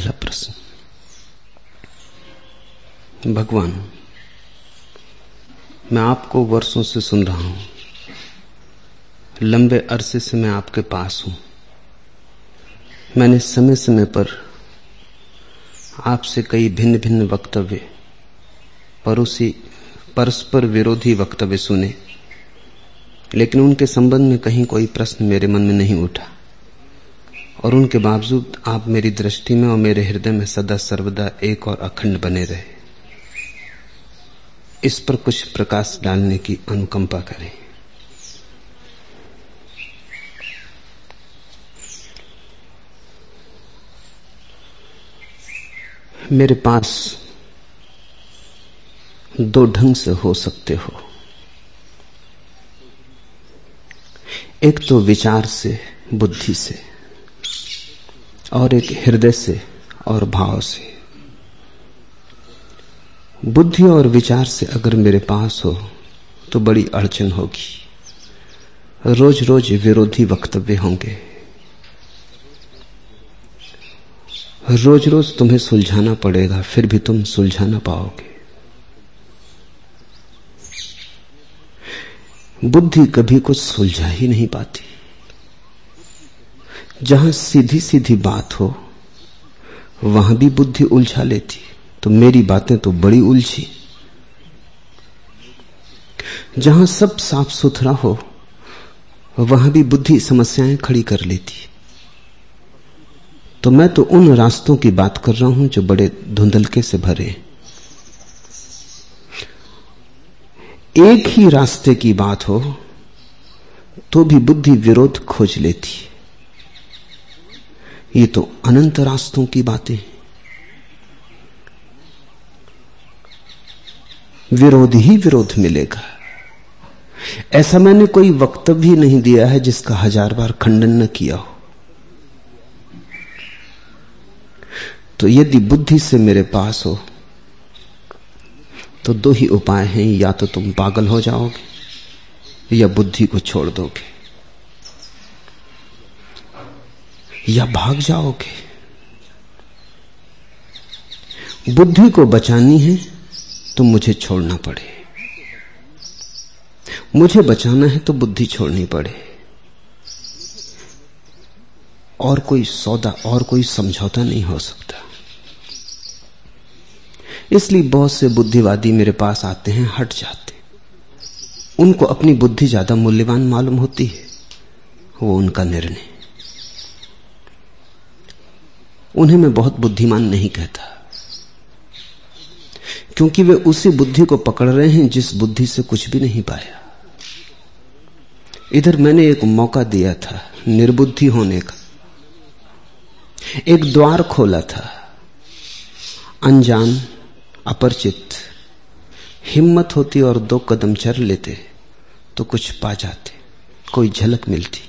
पहला प्रश्न। भगवान, मैं आपको वर्षों से सुन रहा हूँ। लंबे अरसे से मैं आपके पास हूँ। मैंने समय समय पर आपसे कई भिन्न भिन्न वक्तव्य पड़ोसी परस्पर विरोधी वक्तव्य सुने, लेकिन उनके संबंध में कहीं कोई प्रश्न मेरे मन में नहीं उठा। और उनके बावजूद आप मेरी दृष्टि में और मेरे हृदय में सदा सर्वदा एक और अखंड बने रहे। इस पर कुछ प्रकाश डालने की अनुकंपा करें। मेरे पास दो ढंग से हो सकते हो। एक तो विचार से, बुद्धि से। और एक हृदय से और भाव से। बुद्धि और विचार से अगर मेरे पास हो तो बड़ी अड़चन होगी। रोज रोज विरोधी वक्तव्य होंगे। रोज रोज तुम्हें सुलझाना पड़ेगा, फिर भी तुम सुलझा ना पाओगे। बुद्धि कभी कुछ सुलझा ही नहीं पाती। जहाँ सीधी सीधी बात हो, वहाँ भी बुद्धि उलझा लेती तो मेरी बातें तो बड़ी उलझी। जहाँ सब साफ़ सुथरा हो, वहाँ भी बुद्धि समस्याएँ खड़ी कर लेती तो मैं तो उन रास्तों की बात कर रहा हूँ जो बड़े धुंधलके से भरे एक ही रास्ते की बात हो तो भी बुद्धि विरोध खोज लेती ये तो अनंत रास्तों की बातें विरोध ही विरोध मिलेगा। ऐसा मैंने कोई वक्तव्य नहीं दिया है जिसका हज़ार बार खंडन न किया हो। तो यदि बुद्धि से मेरे पास हो तो दो ही उपाय हैं, या तो तुम पागल हो जाओगे, या बुद्धि को छोड़ दोगे। या भाग जाओगे? बुद्धि को बचानी है तो मुझे छोड़ना पड़े। मुझे बचाना है तो बुद्धि छोड़नी पड़े। और कोई सौदा, और कोई समझौता नहीं हो सकता। इसलिए बहुत से बुद्धिवादी मेरे पास आते हैं, हट जाते। उनको अपनी बुद्धि ज़्यादा मूल्यवान मालूम होती है। वो उनका निर्णय। उन्हें मैं बहुत बुद्धिमान नहीं कहता। क्योंकि वे उसी बुद्धि को पकड़ रहे हैं जिस बुद्धि से कुछ भी नहीं पाया। इधर मैंने एक मौका दिया था, निर्बुद्धि होने का। एक द्वार खोला था। अनजान, अपरिचित, हिम्मत होती और दो कदम चल लेते तो कुछ पा जाते। कोई झलक मिलती,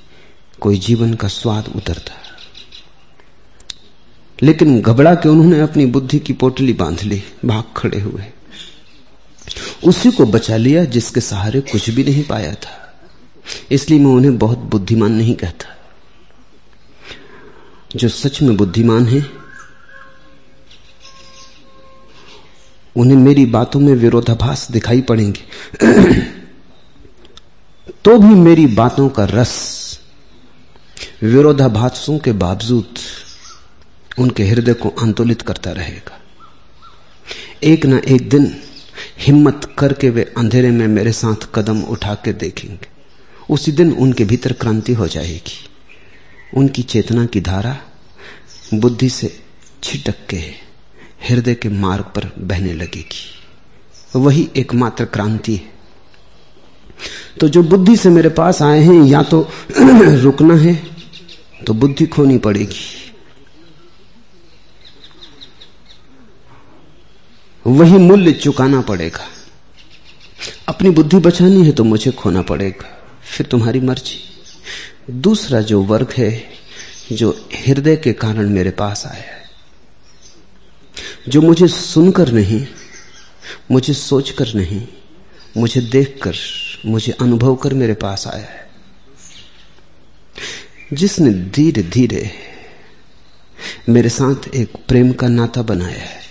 कोई जीवन का स्वाद उतरता। लेकिन घबरा के उन्होंने अपनी बुद्धि की पोटली बाँध ली, भाग खड़े हुए। उसी को बचा लिया जिसके सहारे कुछ भी नहीं पाया था। इसलिए मैं उन्हें बहुत बुद्धिमान नहीं कहता। जो सच में बुद्धिमान है, उन्हें मेरी बातों में विरोधाभास दिखाई पड़ेंगे। तो भी मेरी बातों का रस विरोधाभासों के बावजूद उनके हृदय को आंदोलित करता रहेगा। एक ना एक दिन हिम्मत करके वे अंधेरे में मेरे साथ कदम उठा के देखेंगे। उसी दिन उनके भीतर क्रांति हो जाएगी। उनकी चेतना की धारा बुद्धि से छिटक के हृदय के मार्ग पर बहने लगेगी। वही एकमात्र क्रांति है। तो जो बुद्धि से मेरे पास आए हैं, या तो रुकना है तो बुद्धि खोनी पड़ेगी। वही मूल्य चुकाना पड़ेगा। अपनी बुद्धि बचानी है तो मुझे खोना पड़ेगा। फिर तुम्हारी मर्ज़ी। दूसरा जो वर्ग है, जो हृदय के कारण मेरे पास आया है, जो मुझे सुनकर नहीं, मुझे सोचकर नहीं, मुझे देखकर, मुझे अनुभव कर मेरे पास आया है। जिसने धीरे धीरे मेरे साथ एक प्रेम का नाता बनाया है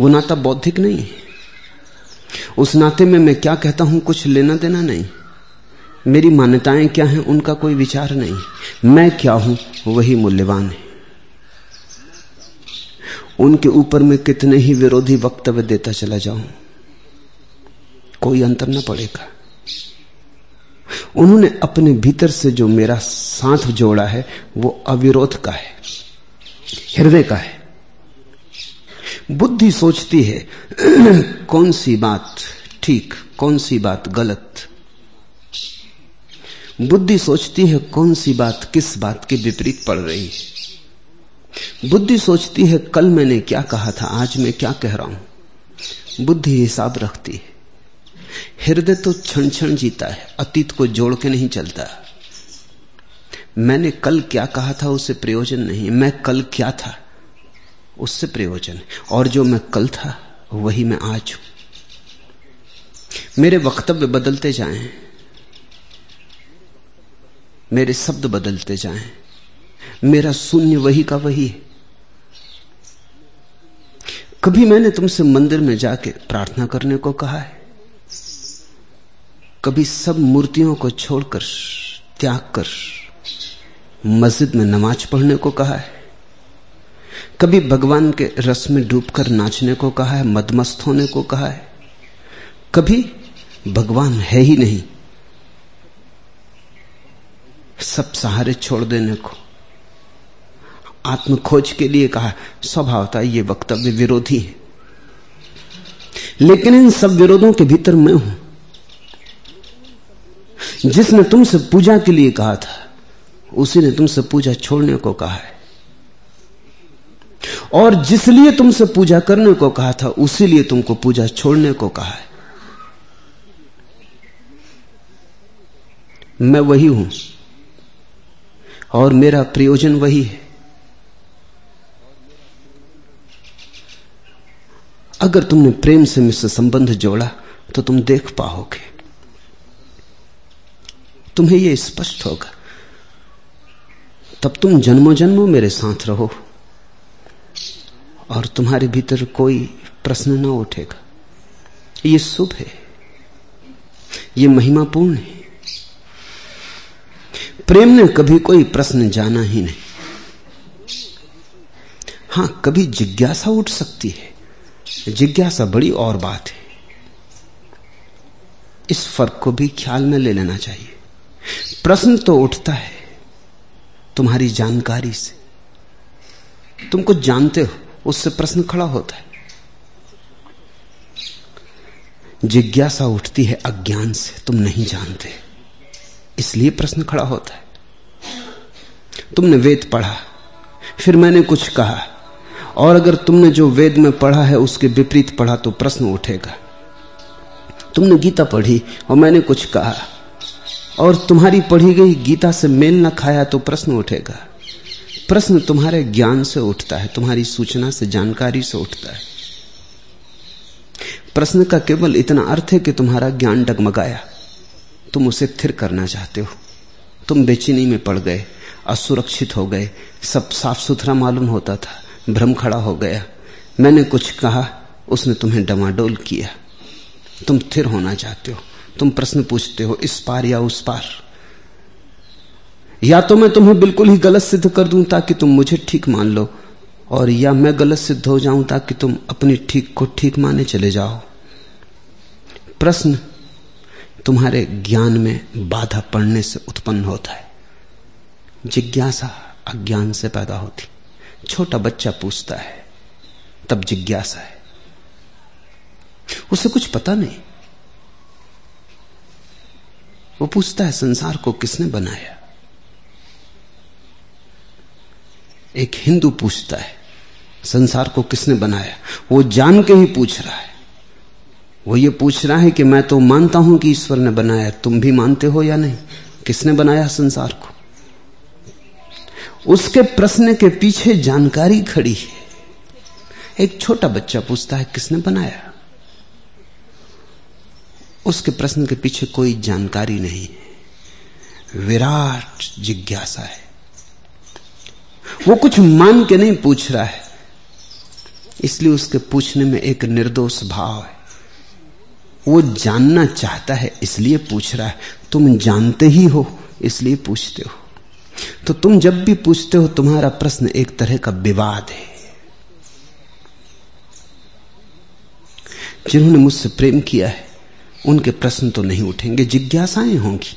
वो नाता बौद्धिक नहीं है। उस नाते में मैं क्या कहता हूँ, कुछ लेना देना नहीं। मेरी मान्यताएँ क्या हैं, उनका कोई विचार नहीं। मैं क्या हूँ, वही मूल्यवान है। उनके ऊपर मैं कितने ही विरोधी वक्तव्य देता चला जाऊँ। कोई अंतर न पड़ेगा। उन्होंने अपने भीतर से जो मेरा साथ जोड़ा है, वो अविरोध का है, हृदय का है। बुद्धि सोचती है, कौन सी बात ठीक, कौन सी बात गलत? बुद्धि सोचती है, कौन सी बात किस बात के विपरीत पड़ रही है? बुद्धि सोचती है, कल मैंने क्या कहा था, आज मैं क्या कह रहा हूँ? बुद्धि हिसाब रखती है। हृदय तो क्षण क्षण जीता है, अतीत को जोड़ के नहीं चलता। मैंने कल क्या कहा था, उसे प्रयोजन नहीं मैं कल क्या था? उससे प्रयोजन है। और जो मैं कल था, वही मैं आज हूँ। मेरे वक्तव्य बदलते जाएँ। मेरे शब्द बदलते जाएँ। मेरा शून्य वही का वही है। कभी मैंने तुमसे मंदिर में जाके प्रार्थना करने को कहा है? कभी सब मूर्तियों को छोड़कर, त्याग कर, मस्जिद में नमाज़ पढ़ने को कहा है? कभी भगवान के रस में डूबकर नाचने को कहा है, मदमस्त होने को कहा है? कभी भगवान है ही नहीं। सब सहारे छोड़ देने को। आत्म खोज के लिए कहा, स्वभाव था, ये वक्तव्य विरोधी है। लेकिन इन सब विरोधों के भीतर मैं हूँ। जिसने तुमसे पूजा के लिए कहा था, उसी ने तुमसे पूजा छोड़ने को कहा है। और जिसलिए तुमसे पूजा करने को कहा था उसी लिए तुमको पूजा छोड़ने को कहा है। मैं वही हूँ और मेरा प्रयोजन वही है। अगर तुमने प्रेम से मुझसे संबंध जोड़ा तो तुम देख पाओगे। तुम्हें यह स्पष्ट होगा। तब तुम जन्मों जन्मों मेरे साथ रहो। और तुम्हारे भीतर कोई प्रश्न ना उठेगा। ये शुभ है। ये महिमापूर्ण है। प्रेम ने कभी कोई प्रश्न जाना ही नहीं। हाँ, कभी जिज्ञासा उठ सकती है। जिज्ञासा बड़ी और बात है। इस फ़र्क को भी ख्याल में ले लेना चाहिए। प्रश्न तो उठता है तुम्हारी जानकारी से। तुम कुछ जानते हो? उससे प्रश्न खड़ा होता है। जिज्ञासा उठती है अज्ञान से, तुम नहीं जानते। इसलिए प्रश्न खड़ा होता है। तुमने वेद पढ़ा, फिर मैंने कुछ कहा। और अगर तुमने जो वेद में पढ़ा है उसके विपरीत पढ़ा तो प्रश्न उठेगा। तुमने गीता पढ़ी और मैंने कुछ कहा। और तुम्हारी पढ़ी गई गीता से मेल न खाया तो प्रश्न उठेगा। प्रश्न तुम्हारे ज्ञान से उठता है, तुम्हारी सूचना से, जानकारी से उठता है। प्रश्न का केवल इतना अर्थ है कि तुम्हारा ज्ञान डगमगाया। तुम उसे थिर करना चाहते हो। तुम बेचैनी में पड़ गए, असुरक्षित हो गए, सब साफ़ सुथरा मालूम होता था, भ्रम खड़ा हो गया। मैंने कुछ कहा, उसने तुम्हें डमाडोल किया। तुम थिर होना चाहते हो, तुम प्रश्न पूछते हो, इस पार या उस पार। या तो मैं तुम्हें बिल्कुल ही गलत सिद्ध कर दूँ ताकि तुम मुझे ठीक मान लो, और या मैं गलत सिद्ध हो जाऊँ ताकि तुम अपनी ठीक को ठीक माने चले जाओ। प्रश्न, तुम्हारे ज्ञान में बाधा पड़ने से उत्पन्न होता है। जिज्ञासा अज्ञान से पैदा होती। छोटा बच्चा पूछता है, तब जिज्ञासा है। उसे कुछ पता नहीं। वो पूछता है, संसार को किसने बनाया? एक हिंदू पूछता है, संसार को किसने बनाया? वो जान के ही पूछ रहा है। वो ये पूछ रहा है कि मैं तो मानता हूँ कि ईश्वर ने बनाया, तुम भी मानते हो या नहीं? किसने बनाया संसार को? उसके प्रश्न के पीछे जानकारी खड़ी है। एक छोटा बच्चा पूछता है, किसने बनाया? उसके प्रश्न के पीछे कोई जानकारी नहीं है। विराट जिज्ञासा है। वो कुछ मान के नहीं पूछ रहा है। इसलिए उसके पूछने में एक निर्दोष भाव है। वो जानना चाहता है, इसलिए पूछ रहा है। तुम जानते ही हो, इसलिए पूछते हो। तो तुम जब भी पूछते हो, तुम्हारा प्रश्न एक तरह का विवाद है। जिन्होंने मुझसे प्रेम किया है, उनके प्रश्न तो नहीं उठेंगे, जिज्ञासाएँ होंगी।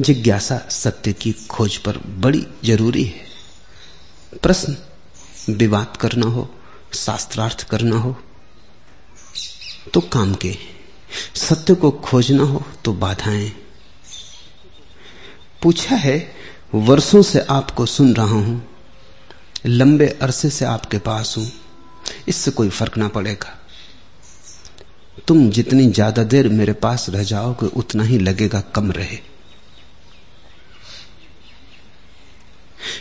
जिज्ञासा सत्य की खोज पर बड़ी ज़रूरी है। प्रश्न, विवाद करना हो, शास्त्रार्थ करना हो तो काम के। सत्य को खोजना हो तो बाधाएँ। पूछा है, वर्षों से आपको सुन रहा हूँ, लंबे अरसे से आपके पास हूँ, इससे कोई फ़र्क ना पड़ेगा। तुम जितनी ज़्यादा देर मेरे पास रह जाओगे, उतना ही लगेगा कम रहे।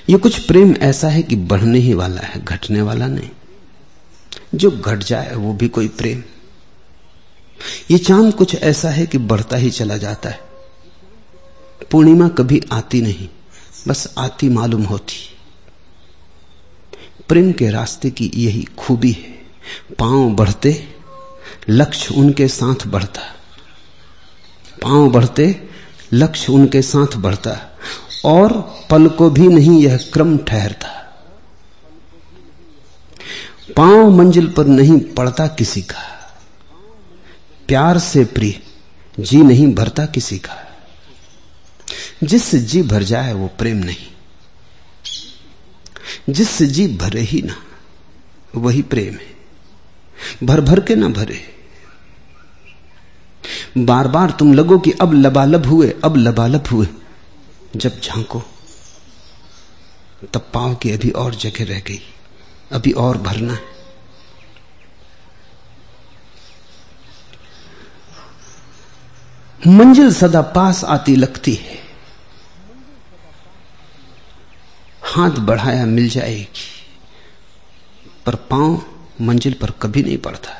ये कुछ प्रेम ऐसा है कि बढ़ने ही वाला है, घटने वाला नहीं। जो घट जाए वो भी कोई प्रेम। ये चाँद कुछ ऐसा है कि बढ़ता ही चला जाता है। पूर्णिमा कभी आती नहीं, बस आती मालूम होती। प्रेम के रास्ते की यही खूबी है। पाँव बढ़ते, लक्ष्य उनके साथ बढ़ता। पाँव बढ़ते, लक्ष्य उनके साथ बढ़ता। और पल को भी नहीं यह क्रम ठहरता। पाँव मंजिल पर नहीं पड़ता किसी का। प्यार से प्रिय, जी नहीं भरता किसी का। जिससे जी भर जाए वो प्रेम नहीं। जिससे जी भरे ही ना, वही प्रेम है। भर भर के ना भरे। बार बार तुम लगो कि अब लबालब हुए, अब लबालब हुए। जब झांको, तब पाओ कि अभी और जगह रह गई। अभी और भरना है। मंजिल सदा पास आती लगती है। हाथ बढ़ाया मिल जाएगी, पर पाँव मंजिल पर कभी नहीं पड़ता।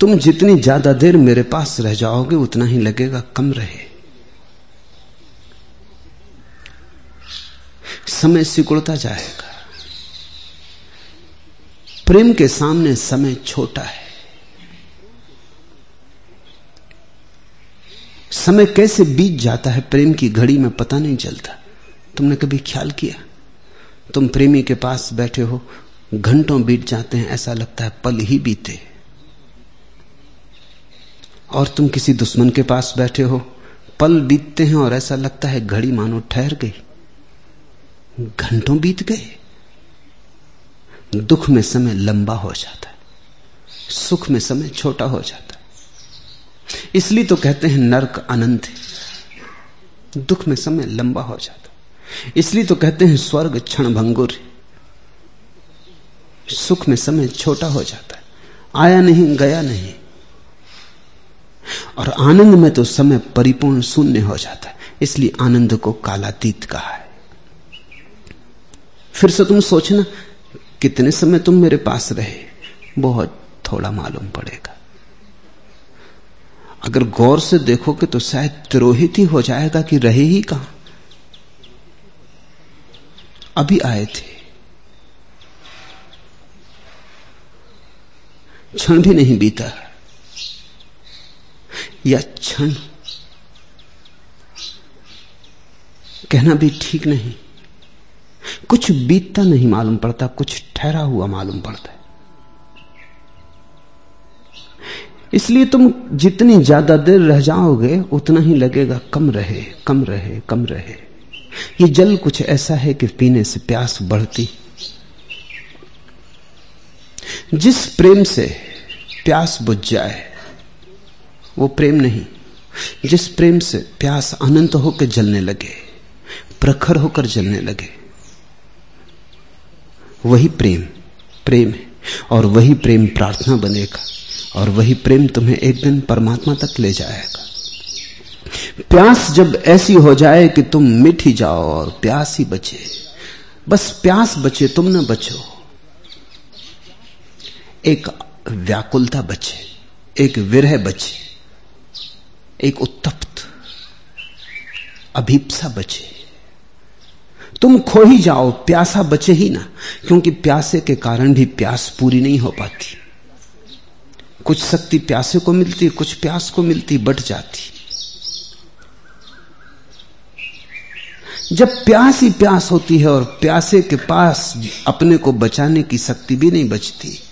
तुम जितनी ज़्यादा देर मेरे पास रह जाओगे, उतना ही लगेगा कम रहे। समय सिकुड़ता जाएगा। प्रेम के सामने समय छोटा है। समय कैसे बीत जाता है प्रेम की घड़ी में पता नहीं चलता। तुमने कभी ख्याल किया? तुम प्रेमी के पास बैठे हो, घंटों बीत जाते हैं, ऐसा लगता है पल ही बीते। और तुम किसी दुश्मन के पास बैठे हो, पल बीतते हैं और ऐसा लगता है घड़ी मानो ठहर गई। घंटों बीत गए। दुख में समय लंबा हो जाता है। सुख में समय छोटा हो जाता है। इसलिए तो कहते हैं नरक अनंत है। दुख में समय लंबा हो जाता है। इसलिए तो कहते हैं स्वर्ग क्षण भंगुर सुख में समय छोटा हो जाता है। आया नहीं, गया नहीं। और आनंद में तो समय परिपूर्ण शून्य हो जाता है। इसलिए आनंद को कालातीत कहा है। फिर से तुम सोचना, कितने समय तुम मेरे पास रहे, बहुत थोड़ा मालूम पड़ेगा। अगर गौर से देखोगे तो शायद तिरोहित ही हो जाएगा कि रहे ही कहाँ। अभी आए थे। क्षण भी नहीं बीता। या क्षण। कहना भी ठीक नहीं। कुछ बीतता नहीं मालूम पड़ता, कुछ ठहरा हुआ मालूम पड़ता है। इसलिए तुम जितनी ज़्यादा देर रह जाओगे, उतना ही लगेगा कम रहे कम रहे कम रहे। ये जल कुछ ऐसा है कि पीने से प्यास बढ़ती। जिस प्रेम से प्यास बुझ जाए, वो प्रेम नहीं। जिस प्रेम से प्यास अनंत होकर जलने लगे, प्रखर होकर जलने लगे वही प्रेम प्रेम है और वही प्रेम प्रार्थना बनेगा और वही प्रेम तुम्हें एक दिन परमात्मा तक ले जाएगा। प्यास जब ऐसी हो जाए कि तुम मिट ही जाओ और प्यास ही बचे, बस प्यास बचे, तुम ना बचो। एक व्याकुलता बचे, एक विरह बचे, एक उत्तप्त अभीपसा बचे। तुम खो ही जाओ, प्यासा बचे ही ना, क्योंकि प्यासे के कारण भी प्यास पूरी नहीं हो पाती। कुछ शक्ति प्यासे को मिलती, कुछ प्यास को मिलती, बट जाती। जब प्यास ही प्यास होती है और प्यासे के पास अपने को बचाने की शक्ति भी नहीं बचती,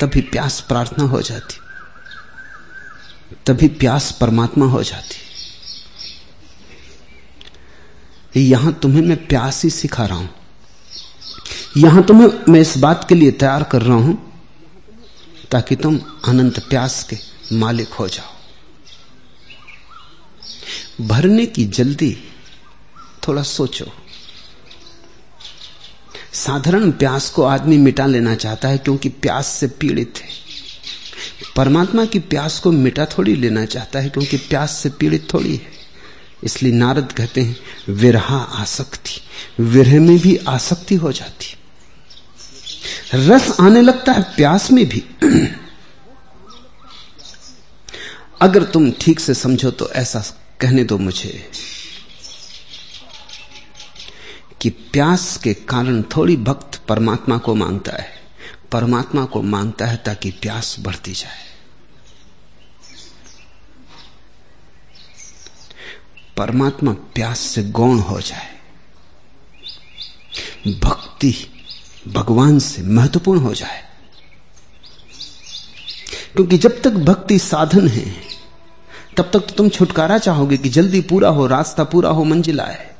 तभी प्यास प्रार्थना हो जाती। तभी प्यास परमात्मा हो जाती। यहाँ तुम्हें मैं प्यास ही सिखा रहा हूँ। यहाँ तुम्हें मैं इस बात के लिए तैयार कर रहा हूँ ताकि तुम अनंत प्यास के मालिक हो जाओ। भरने की जल्दी थोड़ा सोचो। साधारण प्यास को आदमी मिटा लेना चाहता है क्योंकि प्यास से पीड़ित है। परमात्मा की प्यास को मिटा थोड़ी लेना चाहता है क्योंकि प्यास से पीड़ित थोड़ी है। इसलिए नारद कहते हैं, विरहा आसक्ति। विरह में भी आसक्ति हो जाती। रस आने लगता है प्यास में भी। अगर तुम ठीक से समझो तो ऐसा कहने दो मुझे कि प्यास के कारण थोड़ी भक्त परमात्मा को माँगता है। परमात्मा को माँगता है ताकि प्यास बढ़ती जाए। परमात्मा प्यास से गौण हो जाए। भक्ति भगवान से महत्वपूर्ण हो जाए। क्योंकि जब तक भक्ति साधन है, तब तक तो तुम छुटकारा चाहोगे कि जल्दी पूरा हो, रास्ता पूरा हो, मंजिल आए,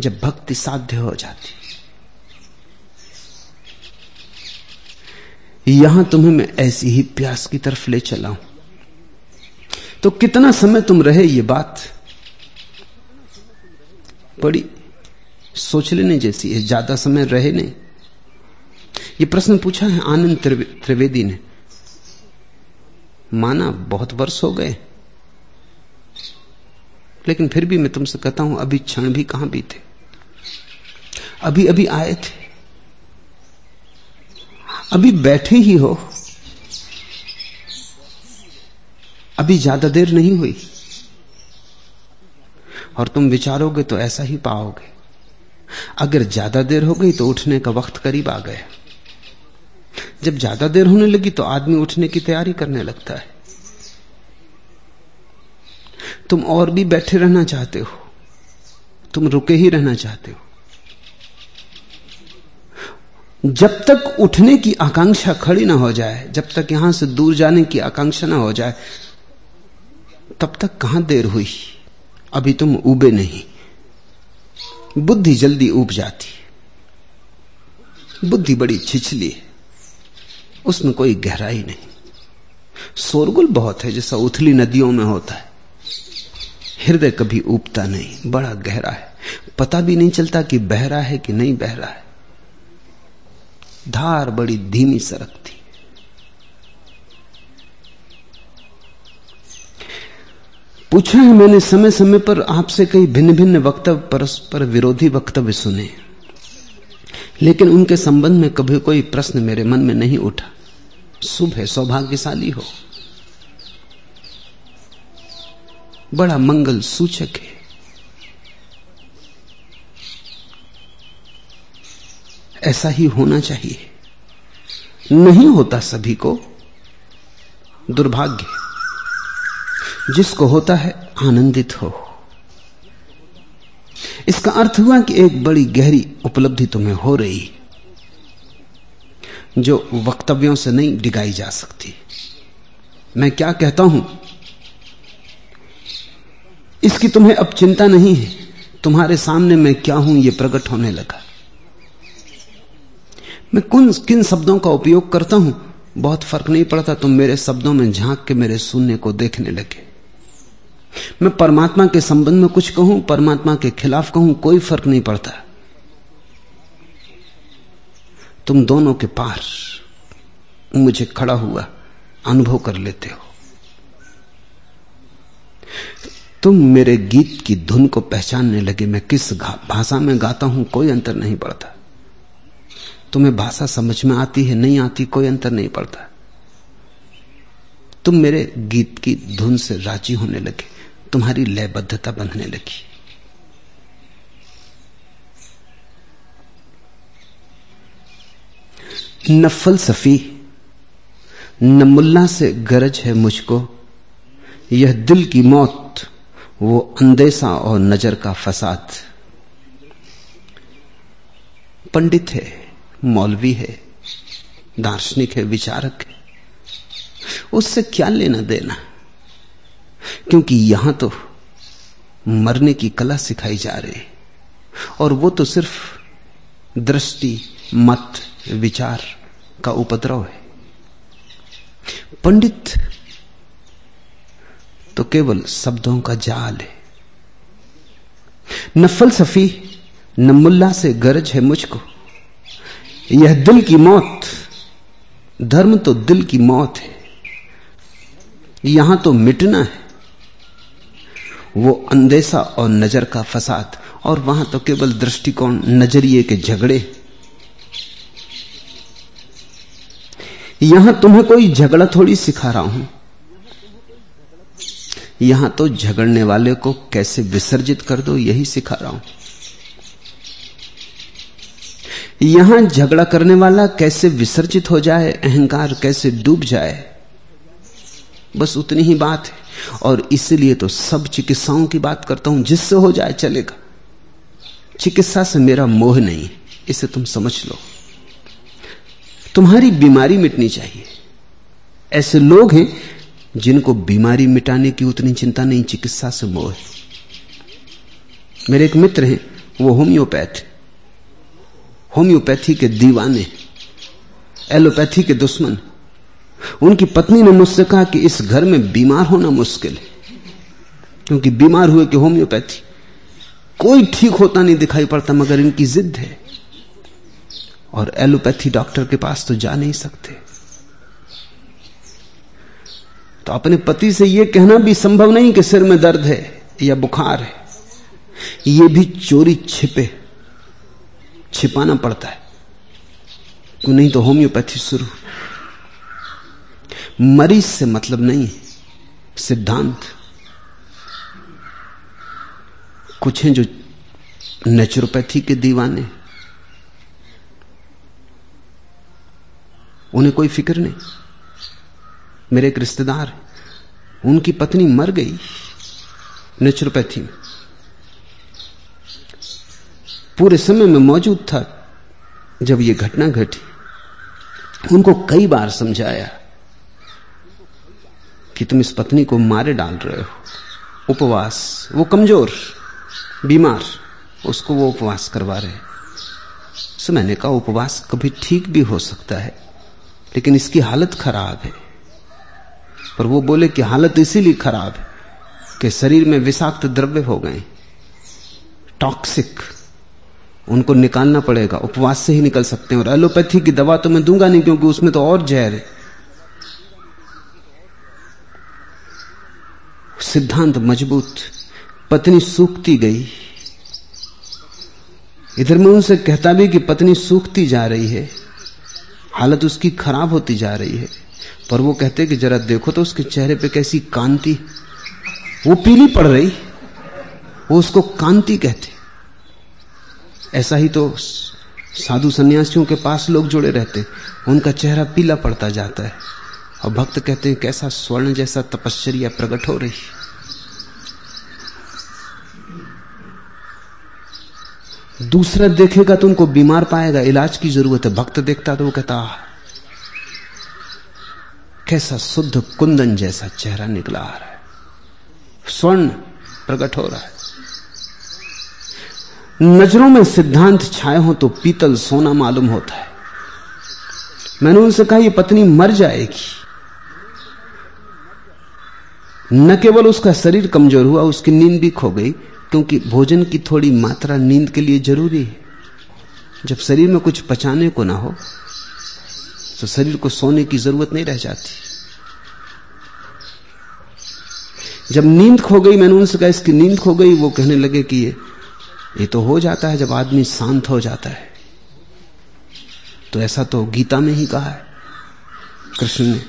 जब भक्ति साध्य हो जाती। यहाँ तुम्हें मैं ऐसी ही प्यास की तरफ़ ले चला हूँ। तो कितना समय तुम रहे ये बात? बड़ी सोच लेने जैसी है, ज़्यादा समय रहे नहीं। ये प्रश्न पूछा है आनंद त्रिवेदी ने। माना बहुत वर्ष हो गए। लेकिन फिर भी मैं तुमसे कहता हूँ, अभी क्षण भी कहाँ भी थे अभी अभी आए थे। अभी बैठे ही हो। अभी ज़्यादा देर नहीं हुई। और तुम विचारोगे तो ऐसा ही पाओगे। अगर ज़्यादा देर हो गई तो उठने का वक्त करीब आ गया। जब ज़्यादा देर होने लगी तो आदमी उठने की तैयारी करने लगता है। तुम और भी बैठे रहना चाहते हो। तुम रुके ही रहना चाहते हो। जब तक उठने की आकांक्षा खड़ी ना हो जाए, जब तक यहाँ से दूर जाने की आकांक्षा ना हो जाए, तब तक कहाँ देर हुई? अभी तुम उबे नहीं। बुद्धि जल्दी उब जाती बुद्धि बड़ी छिछली है। उसमें कोई गहराई नहीं। शोरगुल बहुत है, जैसा उथली नदियों में होता है। हृदय कभी उबता नहीं, बड़ा गहरा है। पता भी नहीं चलता कि बहरा है कि नहीं बहरा है। धार बड़ी धीमी सरकती। पूछा है मैंने समय समय पर आपसे कई भिन्न भिन्न वक्तव्य, परस्पर विरोधी वक्तव्य सुने। लेकिन उनके संबंध में कभी कोई प्रश्न मेरे मन में नहीं उठा। शुभ है, सौभाग्यशाली हो। बड़ा मंगल सूचक है। ऐसा ही होना चाहिए। नहीं होता सभी को दुर्भाग्य। जिसको होता है आनंदित हो। इसका अर्थ हुआ कि एक बड़ी गहरी उपलब्धि तुम्हें हो रही, जो वक्तव्यों से नहीं डिगाई जा सकती। मैं क्या कहता हूँ? इसकी तुम्हें अब चिंता नहीं है, तुम्हारे सामने मैं क्या हूँ यह प्रकट होने लगा। मैं कुन, किन शब्दों का उपयोग करता हूँ? बहुत फ़र्क नहीं पड़ता, तुम मेरे शब्दों में झाँक के मेरे सुनने को देखने लगे। मैं परमात्मा के संबंध में कुछ कहूँ, परमात्मा के खिलाफ कहूँ, कोई फ़र्क नहीं पड़ता। तुम दोनों के पार मुझे खड़ा हुआ अनुभव कर लेते हो। तुम मेरे गीत की धुन को पहचानने लगे, मैं किस भाषा में गाता हूँ, कोई अंतर नहीं पड़ता। तुम्हें भाषा समझ में आती है, नहीं आती, कोई अंतर नहीं पड़ता। तुम मेरे गीत की धुन से राज़ी होने लगे। तुम्हारी लयबद्धता बंधने लगी। न फलसफी, न मुल्ला से गरज है मुझको। यह दिल की मौत, वो अंदेशा और नज़र का फसाद। पंडित है, मौलवी है, दार्शनिक है, विचारक है। उससे क्या लेना देना? क्योंकि यहाँ तो मरने की कला सिखाई जा रही है। और वो तो सिर्फ़ दृष्टि, मत, विचार का उपद्रव है। पंडित तो केवल शब्दों का जाल है। न फलसफी, न मुल्ला से गरज है मुझको। यह दिल की मौत, धर्म तो दिल की मौत है। यहाँ तो मिटना है। वो अंदेशा और नज़र का फसाद, और वहाँ तो केवल दृष्टिकोण नज़रिए के झगड़े। यहाँ तुम्हें कोई झगड़ा थोड़ी सिखा रहा हूँ। यहाँ तो झगड़ने वाले को कैसे विसर्जित कर दो, यही सिखा रहा हूँ। यहाँ झगड़ा करने वाला कैसे विसर्जित हो जाए, अहंकार कैसे डूब जाए बस उतनी ही बात है। और इसलिए तो सब चिकित्साओं की बात करता हूँ, जिससे हो जाए चलेगा। चिकित्सा से मेरा मोह नहीं इसे तुम समझ लो। तुम्हारी बीमारी मिटनी चाहिए। ऐसे लोग हैं जिनको बीमारी मिटाने की उतनी चिंता नहीं, चिकित्सा से मोह है। मेरे एक मित्र हैं, वो होम्योपैथ होम्योपैथी के दीवाने एलोपैथी के दुश्मन उनकी पत्नी ने मुझसे कहा कि इस घर में बीमार होना मुश्किल है, क्योंकि बीमार हुए कि होम्योपैथी। कोई ठीक होता नहीं दिखाई पड़ता, मगर इनकी जिद है। और एलोपैथी डॉक्टर के पास तो जा नहीं सकते। तो अपने पति से यह कहना भी संभव नहीं कि सिर में दर्द है या बुखार है। यह भी चोरी छिपे, छिपाना पड़ता है। क्यों नहीं तो होम्योपैथी शुरू। मरीज़ से मतलब नहीं है, सिद्धांत। कुछ हैं जो नेचुरोपैथी के दीवाने उन्हें कोई फ़िक्र नहीं। मेरे एक रिश्तेदार उनकी पत्नी मर गई नेचुरोपैथी में। पूरे समय में मौजूद था जब यह घटना घटी। उनको कई बार समझाया। कि तुम इस पत्नी को मारे डाल रहे हो। उपवास। वो कमज़ोर, बीमार, उसको वो उपवास करवा रहे सो मैंने कहा, उपवास कभी ठीक भी हो सकता है, लेकिन इसकी हालत खराब है। पर वो बोले कि हालत इसीलिए खराब है कि शरीर में विषाक्त द्रव्य हो गए। टॉक्सिक उनको निकालना पड़ेगा। उपवास से ही निकल सकते हैं। और एलोपैथी की दवा तो मैं दूँगा नहीं, क्योंकि उसमें तो और जहर है। सिद्धांत मज़बूत, पत्नी सूखती गई। इधर मैं उनसे कहता भी कि पत्नी सूखती जा रही है, हालत उसकी खराब होती जा रही है, पर वो कहते कि जरा देखो तो उसके चेहरे पे कैसी कांति। वो पीली पड़ रही, वो उसको कांति कहते। ऐसा ही तो साधु सन्यासियों के पास लोग जुड़े रहते, उनका चेहरा पीला पड़ता जाता है। और भक्त कहते हैं, कैसा स्वर्ण जैसा तपश्चर्या प्रकट हो रही दूसरा देखेगा तो उनको बीमार पाएगा, इलाज की ज़रूरत है। भक्त देखता तो वो कहता कैसा शुद्ध कुंदन जैसा चेहरा निकला आ रहा है। स्वर्ण प्रकट हो रहा है। नज़रों में सिद्धांत छाए हो तो पीतल सोना मालूम होता है। मैंने उनसे कहा, ये पत्नी मर जाएगी। न केवल उसका शरीर कमज़ोर हुआ, उसकी नींद भी खो गई, क्योंकि भोजन की थोड़ी मात्रा नींद के लिए ज़रूरी है। जब शरीर में कुछ पचाने को ना हो तो शरीर को सोने की ज़रूरत नहीं रह जाती। जब नींद खो गई, मैंने उनसे कहा, इसकी नींद खो गई, वो कहने लगे कि ये ये तो हो जाता है जब आदमी शांत हो जाता है। तो ऐसा तो गीता में ही कहा है, कृष्ण ने।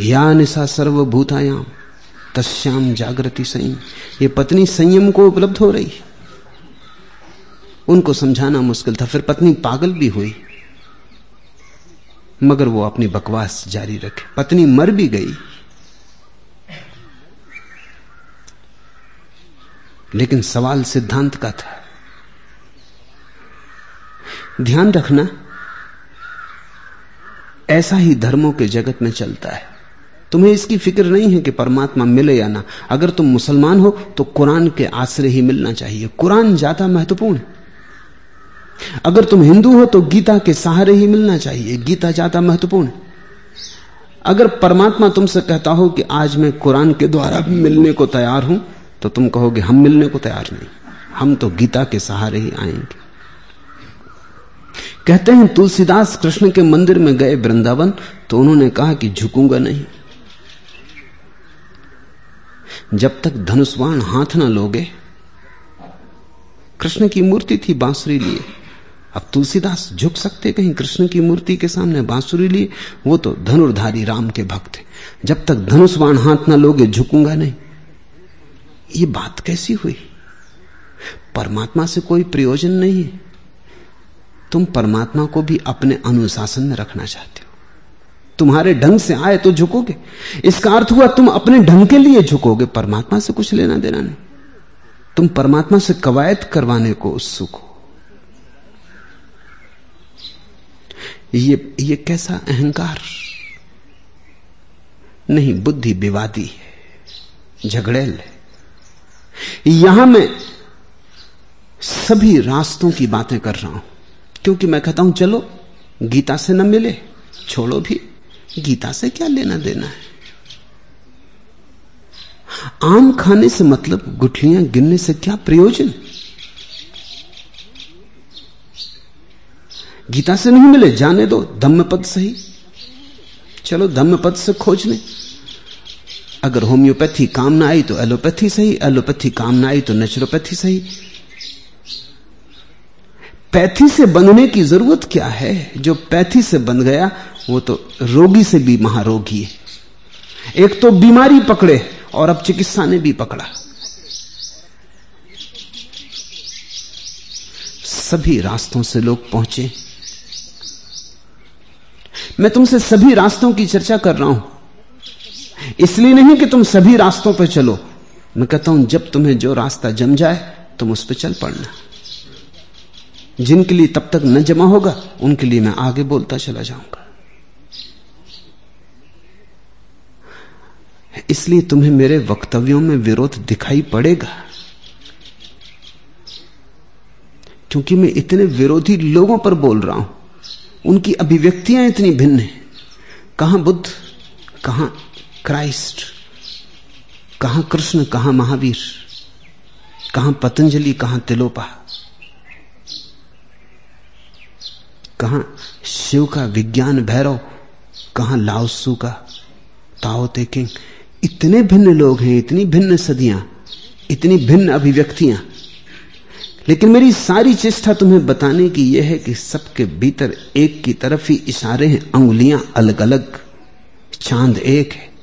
या निशा सर्वभूतायाम तस्याम जागृति संयम ये पत्नी संयम को उपलब्ध हो रही उनको समझाना मुश्किल था, फिर पत्नी पागल भी हुई। मगर वो अपनी बकवास जारी रखे। पत्नी मर भी गई। लेकिन सवाल सिद्धांत का था। ध्यान रखना, ऐसा ही धर्मों के जगत में चलता है। तुम्हें इसकी फ़िक्र नहीं है कि परमात्मा मिले या ना। अगर तुम मुसलमान हो तो कुरान के आश्रय ही मिलना चाहिए। कुरान ज़्यादा महत्वपूर्ण। अगर तुम हिंदू हो तो गीता के सहारे ही मिलना चाहिए। गीता ज़्यादा महत्वपूर्ण। अगर परमात्मा तुमसे कहता हो कि आज मैं कुरान के द्वारा मिलने को तैयार हूँ तो तुम कहोगे, हम मिलने को तैयार नहीं। हम तो गीता के सहारे ही आएँगे। कहते हैं, तुलसीदास कृष्ण के मंदिर में गए वृंदावन तो उन्होंने कहा कि झुकूँगा नहीं। जब तक धनुष्वाण हाथ ना लोगे। कृष्ण की मूर्ति थी बांसुरी लिए। अब तुलसीदास झुक सकते कहीं कृष्ण की मूर्ति के सामने बांसुरी लिए, वो तो धनुर्धारी राम के भक्त थे जब तक धनुष्वाण हाथ ना लोगे, झुकूँगा नहीं। ये बात कैसी हुई? परमात्मा से कोई प्रयोजन नहीं है। तुम परमात्मा को भी अपने अनुशासन में रखना चाहते तुम्हारे ढंग से आए तो झुकोगे। इसका अर्थ हुआ तुम अपने ढंग के लिए झुकोगे, परमात्मा से कुछ लेना देना नहीं। तुम परमात्मा से कवायद करवाने को उत्सुक हो। ये ये कैसा अहंकार? नहीं, बुद्धि विवादी है, झगड़ेल है। यहाँ मैं सभी रास्तों की बातें कर रहा हूँ, क्योंकि मैं कहता हूँ, चलो, गीता से न मिले, छोड़ो भी। गीता से क्या लेना देना है? आम खाने से मतलब गुठलियाँ गिनने से क्या प्रयोजन? गीता से नहीं मिले, जाने दो धम्म पद सही। चलो धम्म पद से खोज ले। अगर होम्योपैथी काम ना आई तो एलोपैथी सही, एलोपैथी काम ना आई तो नेचुरोपैथी सही। पैथी से बंधने की ज़रूरत क्या है? जो पैथी से बंध गया, वो तो रोगी से भी महारोगी है। एक तो बीमारी पकड़े और अब चिकित्सा ने भी पकड़ा। सभी रास्तों से लोग पहुँचे। मैं तुमसे सभी रास्तों की चर्चा कर रहा हूँ। इसलिए नहीं कि तुम सभी रास्तों पर चलो। मैं कहता हूँ, जब तुम्हें जो रास्ता जम जाए, तुम उस पर चल पड़ना। जिनके लिए तब तक न जमा होगा, उनके लिए मैं आगे बोलता चला जाऊँगा। इसलिए तुम्हें मेरे वक्तव्यों में विरोध दिखाई पड़ेगा। क्योंकि मैं इतने विरोधी लोगों पर बोल रहा हूँ। उनकी अभिव्यक्तियाँ इतनी भिन्न हैं। कहाँ बुद्ध, कहाँ क्राइस्ट, कहाँ कृष्ण, कहाँ महावीर, कहाँ पतंजलि, कहाँ तिलोपा। कहाँ शिव का विज्ञान भैरव, कहा लाओसू का ताओ तेकिंग। इतने भिन्न लोग हैं, इतनी भिन्न सदियाँ, इतनी भिन्न अभिव्यक्तियाँ। लेकिन मेरी सारी चेष्टा तुम्हें बताने की यह है कि सबके भीतर एक की तरफ़ ही इशारे हैं अंगुलियाँ अलग अलग चाँद एक है।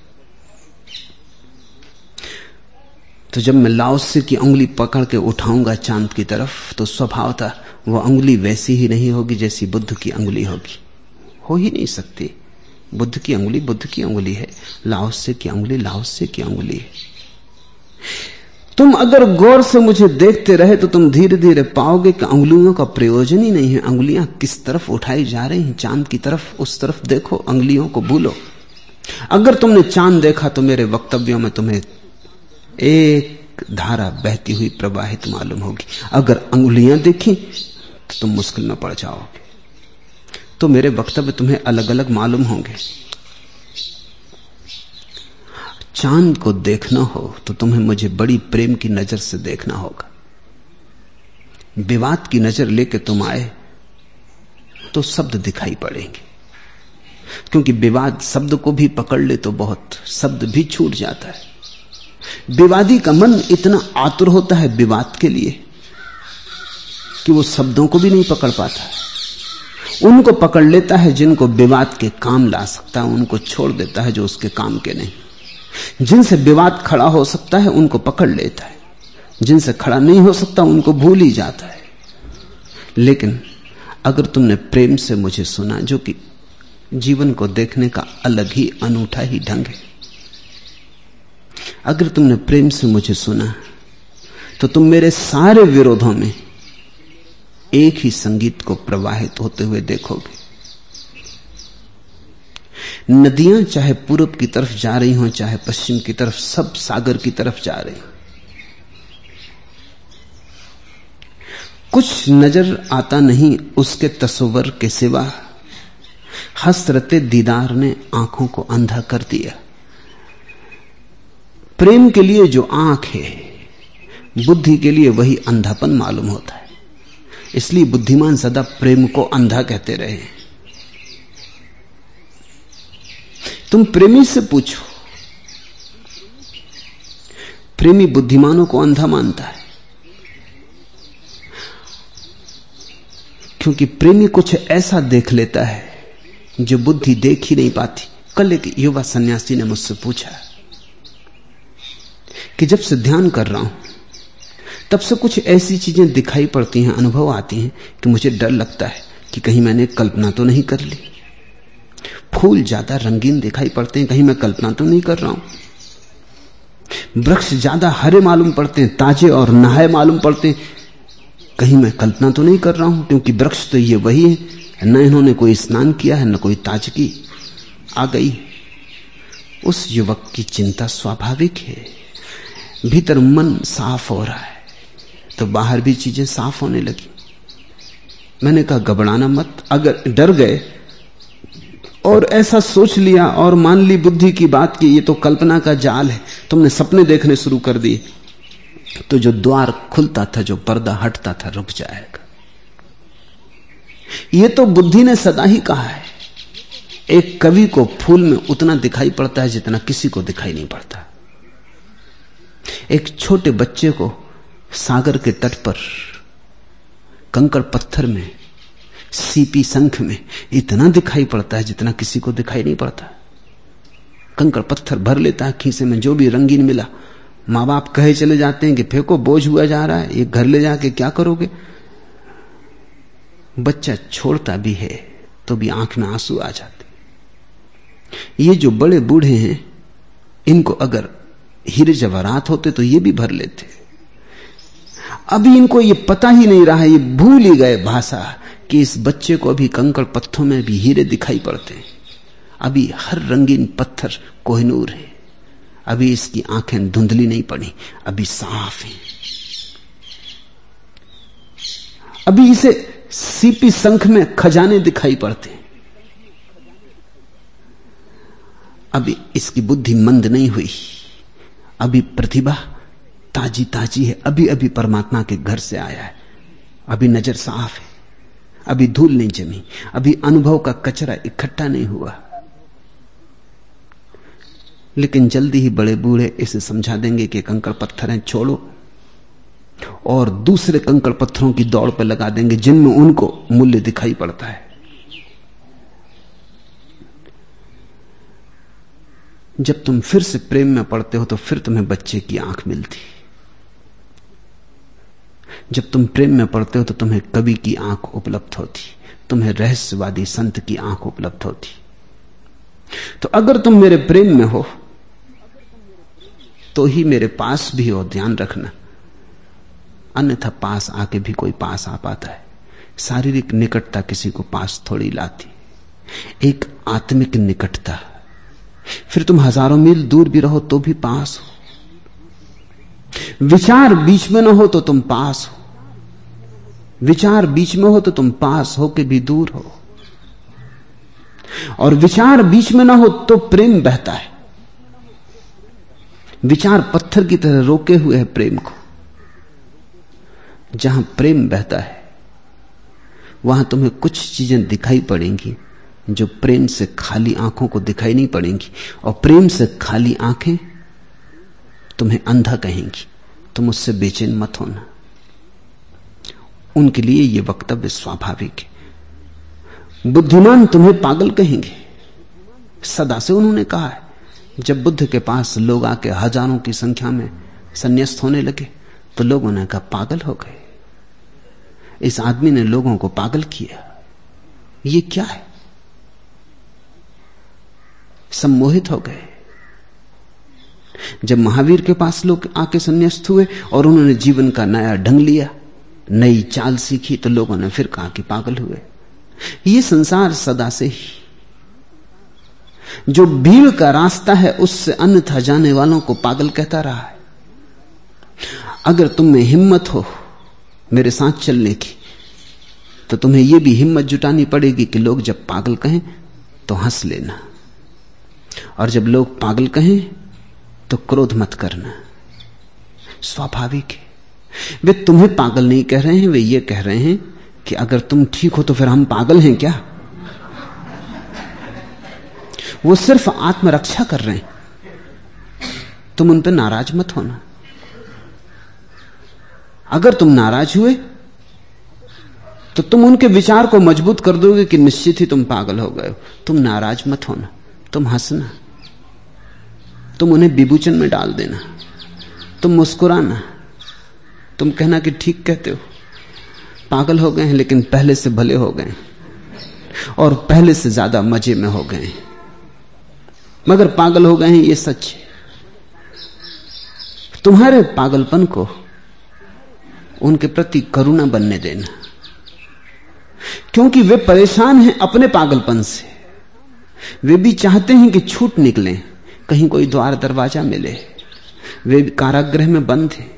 तो जब मैं लाओस्य की उंगली पकड़ के उठाऊँगा चाँद की तरफ़ तो स्वभाव था वह उंगली वैसी ही नहीं होगी जैसी बुद्ध की उंगली होगी। हो ही नहीं सकती। बुद्ध की उंगली बुद्ध की उंगली है। लाओस्य की उंगली लाओस्य की उंगली है। तुम अगर गौर से मुझे देखते रहे तो तुम धीरे धीरे पाओगे कि उंगलियों का प्रयोजन ही नहीं है। उंगलियाँ किस तरफ़ उठाई जा रही हैं? चाँद की तरफ़, उस तरफ़ देखो, उंगलियों को भूलो। अगर तुमने चाँद देखा तो मेरे वक्तव्यों में तुम्हें एक धारा बहती हुई प्रवाहित मालूम होगी। अगर अंगुलियाँ देखी तो तुम मुश्किल में पड़ जाओगे। तो मेरे वक्तव्य तुम्हें अलग अलग मालूम होंगे। चाँद को देखना हो तो तुम्हें मुझे बड़ी प्रेम की नज़र से देखना होगा। विवाद की नज़र लेके तुम आए तो शब्द दिखाई पड़ेंगे। क्योंकि विवाद शब्द को भी पकड़ ले तो बहुत, शब्द भी छूट जाता है। विवादी का मन इतना आतुर होता है विवाद के लिए कि वो शब्दों को भी नहीं पकड़ पाता उनको पकड़ लेता है जिनको विवाद के काम ला सकता है, उनको छोड़ देता है जो उसके काम के नहीं। जिनसे विवाद खड़ा हो सकता है, उनको पकड़ लेता है। जिनसे खड़ा नहीं हो सकता, उनको भूल ही जाता है। लेकिन अगर तुमने प्रेम से मुझे सुना, जो कि जीवन को देखने का अलग ही अनूठा ही ढंग है अगर तुमने प्रेम से मुझे सुना तो तुम मेरे सारे विरोधों में एक ही संगीत को प्रवाहित होते हुए देखोगे। नदियाँ चाहे पूरब की तरफ़ जा रही हों, चाहे पश्चिम की तरफ़, सब सागर की तरफ़ जा रही कुछ नज़र आता नहीं उसके तस्वर के सिवा, हसरते दीदार ने आँखों को अंधा कर दिया। प्रेम के लिए जो आँख है, बुद्धि के लिए वही अंधापन मालूम होता है। इसलिए बुद्धिमान सदा प्रेम को अंधा कहते रहे तुम प्रेमी से पूछो, प्रेमी बुद्धिमानों को अंधा मानता है। क्योंकि प्रेमी कुछ ऐसा देख लेता है जो बुद्धि देख ही नहीं पाती। कल एक युवा सन्यासी ने मुझसे पूछा कि जब से ध्यान कर रहा हूँ, तब से कुछ ऐसी चीज़ें दिखाई पड़ती हैं, अनुभव आती हैं, कि मुझे डर लगता है कि कहीं मैंने कल्पना तो नहीं कर ली। फूल ज़्यादा रंगीन दिखाई पड़ते हैं, कहीं मैं कल्पना तो नहीं कर रहा हूँ। वृक्ष ज़्यादा हरे मालूम पड़ते हैं, ताजे और नहाए मालूम पड़ते हैं, कहीं मैं कल्पना तो नहीं कर रहा हूँ, क्योंकि वृक्ष तो ये वही है, न इन्होंने कोई स्नान किया है, न कोई ताजगी आ गई। उस युवक की चिंता स्वाभाविक है। भीतर मन साफ़ हो रहा है। तो बाहर भी चीज़ें साफ़ होने लगी। मैंने कहा, घबराना मत। अगर डर गए और ऐसा सोच लिया और मान ली बुद्धि की बात की, ये तो कल्पना का जाल है। तुमने सपने देखने शुरू कर दिए। तो जो द्वार खुलता था, जो पर्दा हटता था, रुक जाएगा। ये तो बुद्धि ने सदा ही कहा है। एक कवि को फूल में उतना दिखाई पड़ता है जितना किसी को दिखाई नहीं पड़ता। एक छोटे बच्चे को सागर के तट पर, कंकड़ पत्थर में, सीपी संख में इतना दिखाई पड़ता है जितना किसी को दिखाई नहीं पड़ता। कंकड़ पत्थर भर लेता है, खीसे में जो भी रंगीन मिला। माँ बाप कहे चले जाते हैं कि फेंको, बोझ हुआ जा रहा है ये घर ले जाके क्या करोगे? बच्चा छोड़ता भी है तो भी आँख में आँसू आ जाते। ये जो बड़े बूढ़े हैं, इनको अगर हीरे जवाहरात होते तो ये भी भर लेते। अभी इनको ये पता ही नहीं रहा, ये भूल ही गए भाषा कि इस बच्चे को अभी कंकड़ पत्थरों में भी हीरे दिखाई पड़ते हैं। अभी हर रंगीन पत्थर कोहनूर है। अभी इसकी आँखें धुंधली नहीं पड़ी, अभी साफ़ है। अभी इसे सीपी संख में खजाने दिखाई पड़ते अभी इसकी बुद्धि मंद नहीं हुई। अभी प्रतिभा ताजी ताजी है अभी अभी परमात्मा के घर से आया है। अभी नज़र साफ़ है, अभी धूल नहीं जमी, अभी अनुभव का कचरा इकट्ठा नहीं हुआ। लेकिन जल्दी ही बड़े बूढ़े इसे समझा देंगे कि कंकड़ पत्थर हैं, छोड़ो। और दूसरे कंकड़ पत्थरों की दौड़ पर लगा देंगे, जिनमें उनको मूल्य दिखाई पड़ता है। जब तुम फिर से प्रेम में पड़ते हो तो फिर तुम्हें बच्चे की आँख मिलती। जब तुम प्रेम में पड़ते हो तो तुम्हें कवि की आँख उपलब्ध होती, तुम्हें रहस्यवादी संत की आँख उपलब्ध होती। तो अगर तुम मेरे प्रेम में हो तो ही मेरे पास भी हो ध्यान रखना। अन्यथा पास आके भी कोई पास आ पाता है। शारीरिक निकटता किसी को पास थोड़ी लाती। एक आत्मिक निकटता। फिर तुम हज़ारों मील दूर भी रहो तो भी पास हो। विचार बीच में ना हो तो तुम पास हो। विचार बीच में हो तो तुम पास हो के भी दूर हो। और विचार बीच में ना हो तो प्रेम बहता है। विचार पत्थर की तरह रोके हुए है प्रेम को। जहाँ प्रेम बहता है, वहाँ तुम्हें कुछ चीज़ें दिखाई पड़ेंगी। जो प्रेम से खाली आँखों को दिखाई नहीं पड़ेंगी और प्रेम से खाली आँखें तुम्हें अंधा कहेंगी। तुम उससे बेचैन मत होना। उनके लिए यह वक्तव्य स्वाभाविक है। बुद्धिमान तुम्हें पागल कहेंगे। सदा से उन्होंने कहा है, जब बुद्ध के पास लोग आके हज़ारों की संख्या में संन्यास्त होने लगे तो लोगों ने कहा, पागल हो गए। इस आदमी ने लोगों को पागल किया। ये क्या है? सम्मोहित हो गए। जब महावीर के पास लोग आके संन्यास्त हुए और उन्होंने जीवन का नया ढंग लिया, नई चाल सीखी तो लोगों ने फिर कहा कि पागल हुए। ये संसार सदा से ही। जो भीड़ का रास्ता है, उससे अन्यथा जाने वालों को पागल कहता रहा है। अगर तुम में हिम्मत हो मेरे साथ चलने की तो तुम्हें यह भी हिम्मत जुटानी पड़ेगी कि लोग जब पागल कहें तो हंस लेना। और जब लोग पागल कहें तो क्रोध मत करना। स्वाभाविक है। वे तुम्हें पागल नहीं कह रहे हैं, वे ये कह रहे हैं कि अगर तुम ठीक हो तो फिर हम पागल हैं क्या? वो सिर्फ़ आत्मरक्षा कर रहे हैं। तुम उन पर नाराज़ मत होना। अगर तुम नाराज़ हुए तो तुम उनके विचार को मज़बूत कर दोगे कि निश्चित ही तुम पागल हो गए हो। तुम नाराज़ मत होना। तुम हंसना। तुम उन्हें विभूचन में डाल देना। तुम मुस्कुराना। तुम कहना कि ठीक कहते हो। पागल हो गए हैं, लेकिन पहले से भले हो गए और पहले से ज़्यादा मज़े में हो गए मगर पागल हो गए हैं, ये सच तुम्हारे पागलपन को उनके प्रति करुणा बनने देना। क्योंकि वे परेशान हैं अपने पागलपन से। वे भी चाहते हैं कि छूट निकलें, कहीं कोई द्वार दरवाज़ा मिले। वे कारागृह में बंद हैं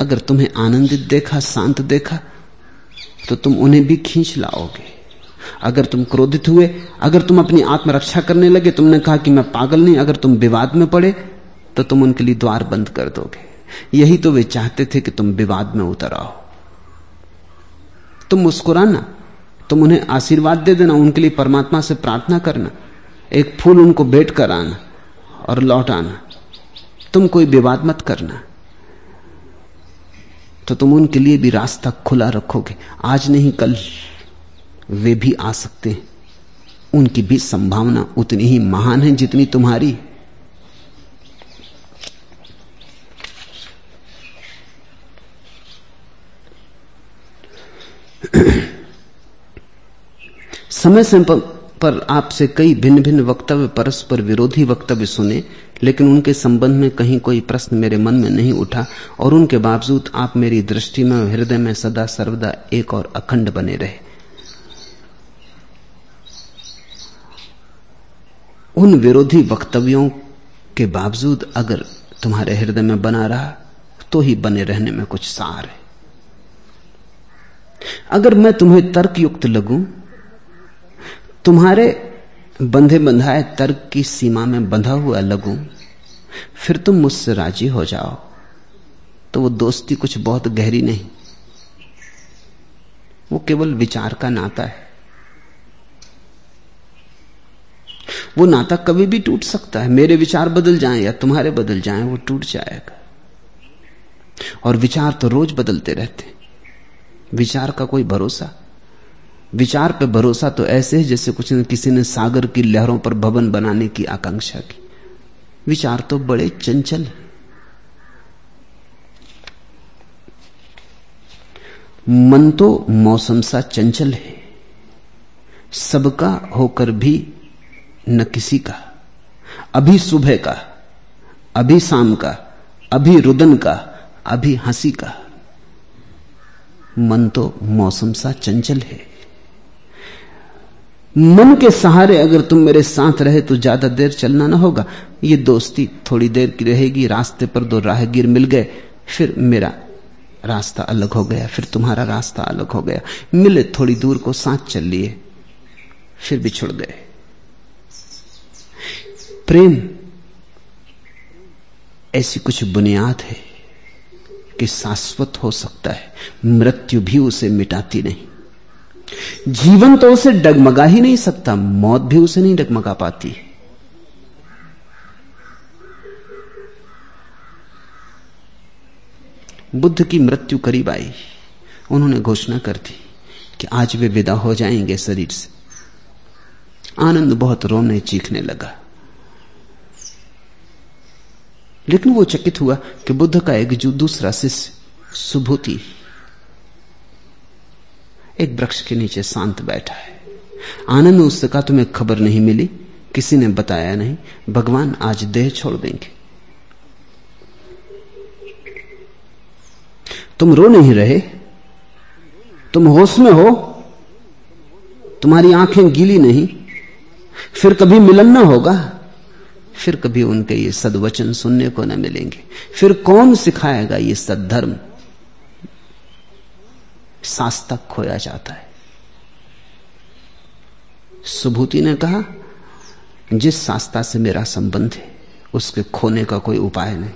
अगर तुम्हें आनंदित देखा, शांत देखा तो तुम उन्हें भी खींच लाओगे। अगर तुम क्रोधित हुए, अगर तुम अपनी आत्मरक्षा करने लगे, तुमने कहा कि मैं पागल नहीं, अगर तुम विवाद में पड़े तो तुम उनके लिए द्वार बंद कर दोगे। यही तो वे चाहते थे कि तुम विवाद में उतर आओ। तुम मुस्कुराना तुम उन्हें आशीर्वाद दे देना, उनके लिए परमात्मा से प्रार्थना करना। एक फूल उनको भेंट कर आना और लौट आना। तुम कोई विवाद मत करना। तो तुम उनके लिए भी रास्ता खुला रखोगे। आज नहीं, कल वे भी आ सकते हैं। उनकी भी संभावना उतनी ही महान है जितनी तुम्हारी। समय समय पर आपसे कई भिन्न भिन्न वक्तव्य, परस्पर विरोधी वक्तव्य सुने, लेकिन उनके संबंध में कहीं कोई प्रश्न मेरे मन में नहीं उठा, और उनके बावजूद आप मेरी दृष्टि में हृदय में सदा सर्वदा एक और अखंड बने रहे। उन विरोधी वक्तव्यों के बावजूद अगर तुम्हारे हृदय में बना रहा तो ही बने रहने में कुछ सार है। अगर मैं तुम्हें तर्कयुक्त लगूं तुम्हारे बंधे बंधाए तर्क की सीमा में बंधा हुआ लगूं फिर तुम मुझसे राज़ी हो जाओ। तो वो दोस्ती कुछ बहुत गहरी नहीं। वो केवल विचार का नाता है। वो नाता कभी भी टूट सकता है। मेरे विचार बदल जाएँ या तुम्हारे बदल जाएँ, वो टूट जाएगा। और विचार तो रोज बदलते रहते विचार का कोई भरोसा विचार पे भरोसा तो ऐसे है जैसे कुछ न किसी ने सागर की लहरों पर भवन बनाने की आकांक्षा की। विचार तो बड़े चंचल मन तो मौसम सा चंचल है। सबका होकर भी न किसी का। अभी सुबह का, अभी शाम का, अभी रुदन का, अभी हँसी का। मन तो मौसम सा चंचल है। मन के सहारे अगर तुम मेरे साथ रहे तो ज़्यादा देर चलना ना होगा। ये दोस्ती थोड़ी देर की रहेगी, रास्ते पर दो राहगीर मिल गए, फिर मेरा रास्ता अलग हो गया, फिर तुम्हारा रास्ता अलग हो गया। मिले थोड़ी दूर को साथ चल लिए, फिर बिछुड़ गए। प्रेम ऐसी कुछ बुनियाद है कि शाश्वत हो सकता है, मृत्यु भी उसे मिटाती नहीं। जीवन तो उसे डगमगा ही नहीं सकता, मौत भी उसे नहीं डगमगा पाती। बुद्ध की मृत्यु करीब आई। उन्होंने घोषणा कर दी कि आज वे विदा हो जाएँगे शरीर से। आनंद बहुत रोने चीखने लगा। लेकिन वो चकित हुआ कि बुद्ध का एक जो दूसरा शिष्य सुभूति एक वृक्ष के नीचे शांत बैठा है। आनंद ने उससे कहा, तुम्हें खबर नहीं मिली, किसी ने बताया नहीं, भगवान आज देह छोड़ देंगे। तुम रो नहीं रहे, तुम होश में हो, तुम्हारी आँखें गीली नहीं, फिर कभी मिलन ना होगा, फिर कभी उनके ये सदवचन सुनने को न मिलेंगे, फिर कौन सिखाएगा ये सदधर्म? शास्तक खोया जाता है। सुभूति ने कहा, जिस शास्ता से मेरा संबंध है, उसके खोने का कोई उपाय नहीं।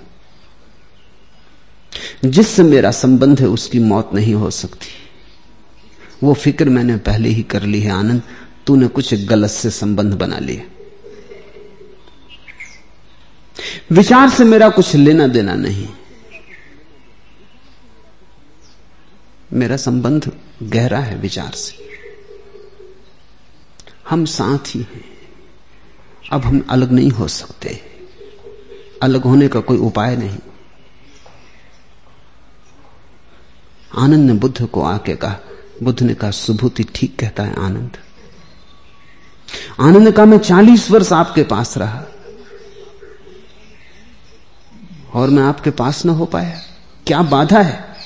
जिससे मेरा संबंध है, उसकी मौत नहीं हो सकती। वो फ़िक्र मैंने पहले ही कर ली है, आनंद, तूने कुछ गलत से संबंध बना लिया। विचार से मेरा कुछ लेना देना नहीं। मेरा संबंध गहरा है विचार से। हम साथ ही हैं। अब हम अलग नहीं हो सकते। अलग होने का कोई उपाय नहीं। आनंद ने बुद्ध को आके कहा, बुद्ध ने कहा, सुभूति ठीक कहता है आनंद। आनंद ने कहा, मैं चालीस वर्ष आपके पास रहा। और मैं आपके पास ना हो पाया। क्या बाधा है?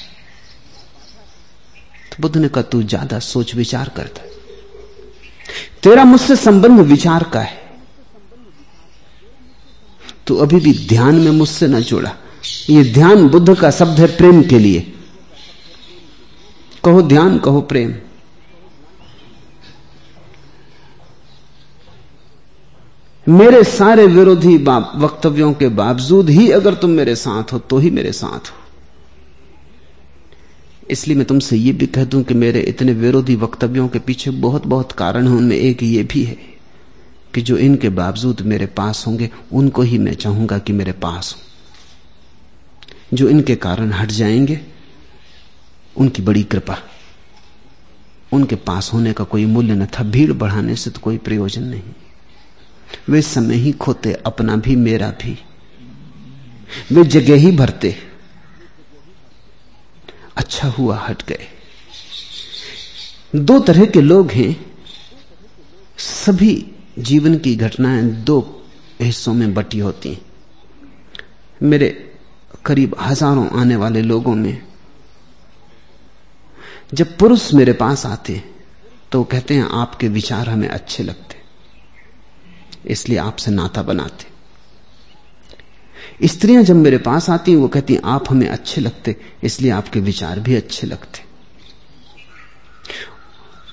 बुद्ध ने कहा, तू ज़्यादा सोच विचार करता तेरा मुझसे संबंध विचार का है। तू अभी भी ध्यान में मुझसे न जुड़ा। ये ध्यान बुद्ध का शब्द है प्रेम के लिए। कहो ध्यान, कहो प्रेम। मेरे सारे विरोधी वक्तव्यों के बावजूद ही अगर तुम मेरे साथ हो तो ही मेरे साथ हो। इसलिए मैं तुमसे ये भी कह दूँ कि मेरे इतने विरोधी वक्तव्यों के पीछे बहुत बहुत कारण है। उनमें एक ये भी है कि जो इनके बावजूद मेरे पास होंगे, उनको ही मैं चाहूँगा कि मेरे पास हो। जो इनके कारण हट जाएँगे, उनकी बड़ी कृपा। उनके पास होने का कोई मूल्य न था। भीड़ बढ़ाने से तो कोई प्रयोजन नहीं। वे समय ही खोते, अपना भी, मेरा भी। वे जगह ही भरते। अच्छा हुआ, हट गए। दो तरह के लोग हैं। सभी जीवन की घटनाएँ दो हिस्सों में बटी होती हैं। मेरे करीब हज़ारों आने वाले लोगों में जब पुरुष मेरे पास आते तो कहते हैं, आपके विचार हमें अच्छे लगते। इसलिए आपसे नाता बनाते। स्त्रियाँ जब मेरे पास आती हैं, वो कहती हैं, आप हमें अच्छे लगते, इसलिए आपके विचार भी अच्छे लगते।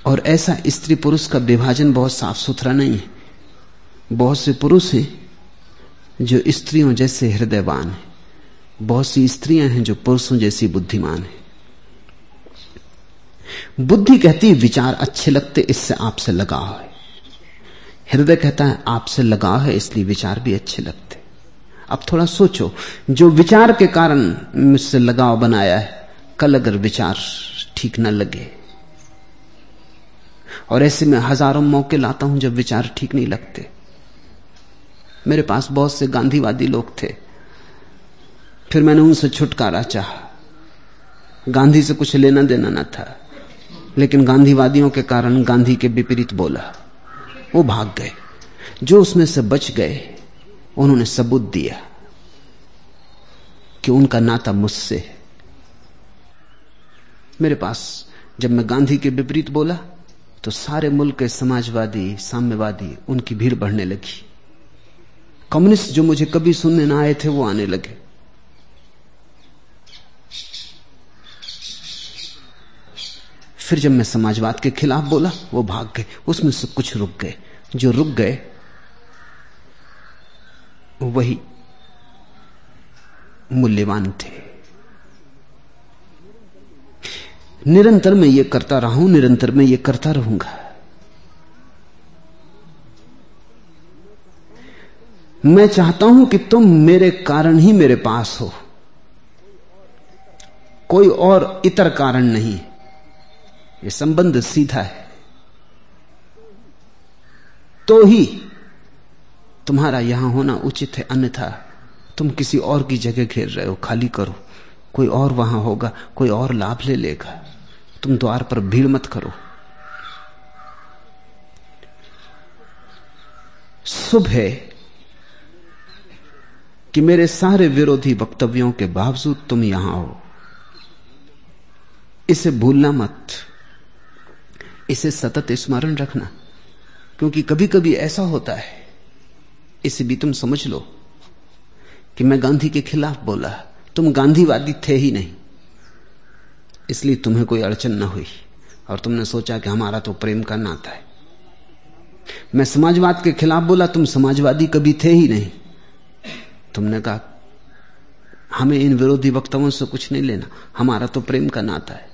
और ऐसा स्त्री पुरुष का विभाजन बहुत साफ़ सुथरा नहीं है। बहुत से पुरुष हैं, जो स्त्रियों जैसे हृदयवान हैं। बहुत सी स्त्रियाँ हैं, जो पुरुषों जैसी बुद्धिमान है। बुद्धि कहती है, विचार अच्छे लगते, इससे आपसे लगाव है। हृदय कहता है, आपसे लगाव है, इसलिए विचार भी अच्छे लगते। अब थोड़ा सोचो, जो विचार के कारण मुझसे लगाव बनाया है, कल अगर विचार ठीक ना लगे। और ऐसे में हज़ारों मौके लाता हूँ जब विचार ठीक नहीं लगते। मेरे पास बहुत से गांधीवादी लोग थे। फिर मैंने उनसे छुटकारा चाहा। गांधी से कुछ लेना देना ना था। लेकिन गांधीवादियों के कारण गांधी के विपरीत बोला। वो भाग गए। जो उसमें से बच गए उन्होंने सबूत दिया कि उनका नाता मुझसे है। मेरे पास जब मैं गांधी के विपरीत बोला तो सारे मुल्क के समाजवादी, साम्यवादी, उनकी भीड़ बढ़ने लगी। कम्युनिस्ट जो मुझे कभी सुनने ना आए थे, वो आने लगे। फिर जब मैं समाजवाद के खिलाफ बोला, वो भाग गए। उसमें से कुछ रुक गए। जो रुक गए वही मूल्यवान थे। निरंतर मैं ये करता रहा हूँ निरंतर मैं ये करता रहूँगा। मैं चाहता हूँ कि तुम मेरे कारण ही मेरे पास हो। कोई और इतर कारण नहीं। ये संबंध सीधा है। तो ही तुम्हारा यहाँ होना उचित है, अन्यथा तुम किसी और की जगह घेर रहे हो, खाली करो। कोई और वहाँ होगा, कोई और लाभ ले लेगा। तुम द्वार पर भीड़ मत करो। शुभ है कि मेरे सारे विरोधी वक्तव्यों के बावजूद तुम यहाँ हो। इसे भूलना मत। इसे सतत स्मरण रखना, क्योंकि कभी कभी ऐसा होता है इसे भी तुम समझ लो कि मैं गांधी के खिलाफ बोला तुम गांधीवादी थे ही नहीं। इसलिए तुम्हें कोई अड़चन न हुई और तुमने सोचा कि हमारा तो प्रेम का नाता है। मैं समाजवाद के खिलाफ बोला, तुम समाजवादी कभी थे ही नहीं। तुमने कहा, हमें इन विरोधी वक्तव्यों से कुछ नहीं लेना, हमारा तो प्रेम का नाता है।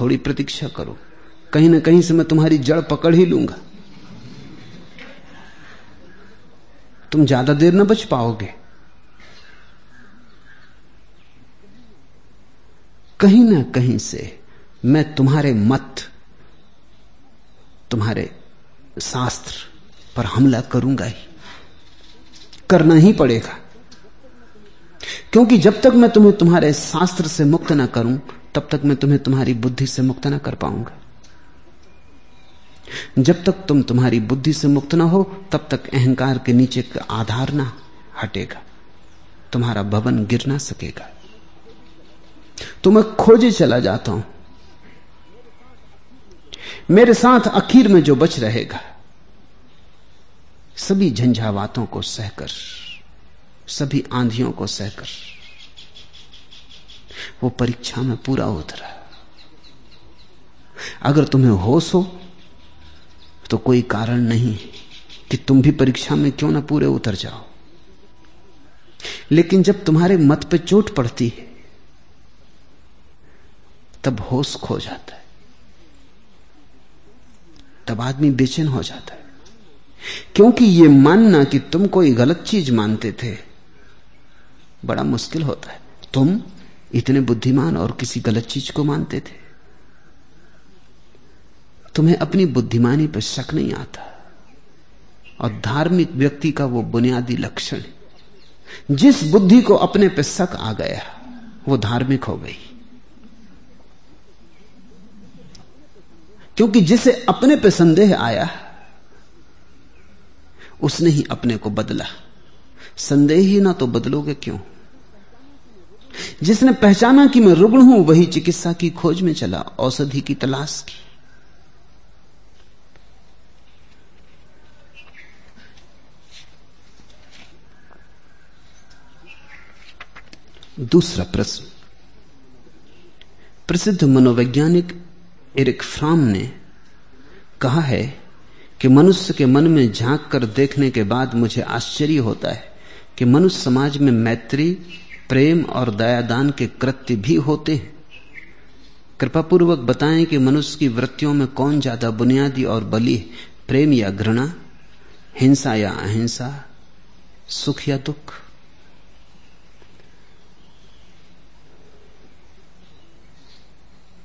थोड़ी प्रतीक्षा करो, कहीं ना कहीं से मैं तुम्हारी जड़ पकड़ ही लूँगा। तुम ज़्यादा देर ना बच पाओगे। कहीं ना कहीं से मैं तुम्हारे मत, तुम्हारे शास्त्र पर हमला करूँगा ही। करना ही पड़ेगा। क्योंकि जब तक मैं तुम्हें तुम्हारे शास्त्र से मुक्त ना करूँ, तब तक मैं तुम्हें तुम्हारी बुद्धि से मुक्त ना कर पाऊँगा। जब तक तुम तुम्हारी बुद्धि से मुक्त ना हो, तब तक अहंकार के नीचे का आधार ना हटेगा। तुम्हारा भवन गिर ना सकेगा। तो मैं खोजे चला जाता हूँ। मेरे साथ आखिर में जो बच रहेगा, सभी झंझावातों को सहकर, सभी आंधियों को सहकर, वो परीक्षा में पूरा उतरा। अगर तुम्हें होश हो तो कोई कारण नहीं कि तुम भी परीक्षा में क्यों ना पूरे उतर जाओ। लेकिन जब तुम्हारे मत पे चोट पड़ती है, तब होश खो जाता है। तब आदमी बेचैन हो जाता है। क्योंकि यह मानना कि तुम कोई गलत चीज़ मानते थे, बड़ा मुश्किल होता है। तुम इतने बुद्धिमान और किसी गलत चीज़ को मानते थे। तुम्हें अपनी बुद्धिमानी पर शक नहीं आता। और धार्मिक व्यक्ति का वो बुनियादी लक्षण जिस बुद्धि को अपने पर शक आ गया, वो धार्मिक हो गई। क्योंकि जिसे अपने पे संदेह आया, उसने ही अपने को बदला। संदेह ही ना तो बदलोगे क्यों? जिसने पहचाना कि मैं रुग्ण हूँ, वही चिकित्सा की खोज में चला, औषधि की तलाश की। दूसरा प्रश्न। प्रसिद्ध मनोवैज्ञानिक एरिक फ्राम ने कहा है कि मनुष्य के मन में झाँक कर देखने के बाद मुझे आश्चर्य होता है कि मनुष्य समाज में मैत्री, प्रेम और दयादान के कृत्य भी होते हैं। कृपा पूर्वक बताएँ कि मनुष्य की वृत्तियों में कौन ज़्यादा बुनियादी और बली प्रेम या घृणा, हिंसा या अहिंसा, सुख या दुख?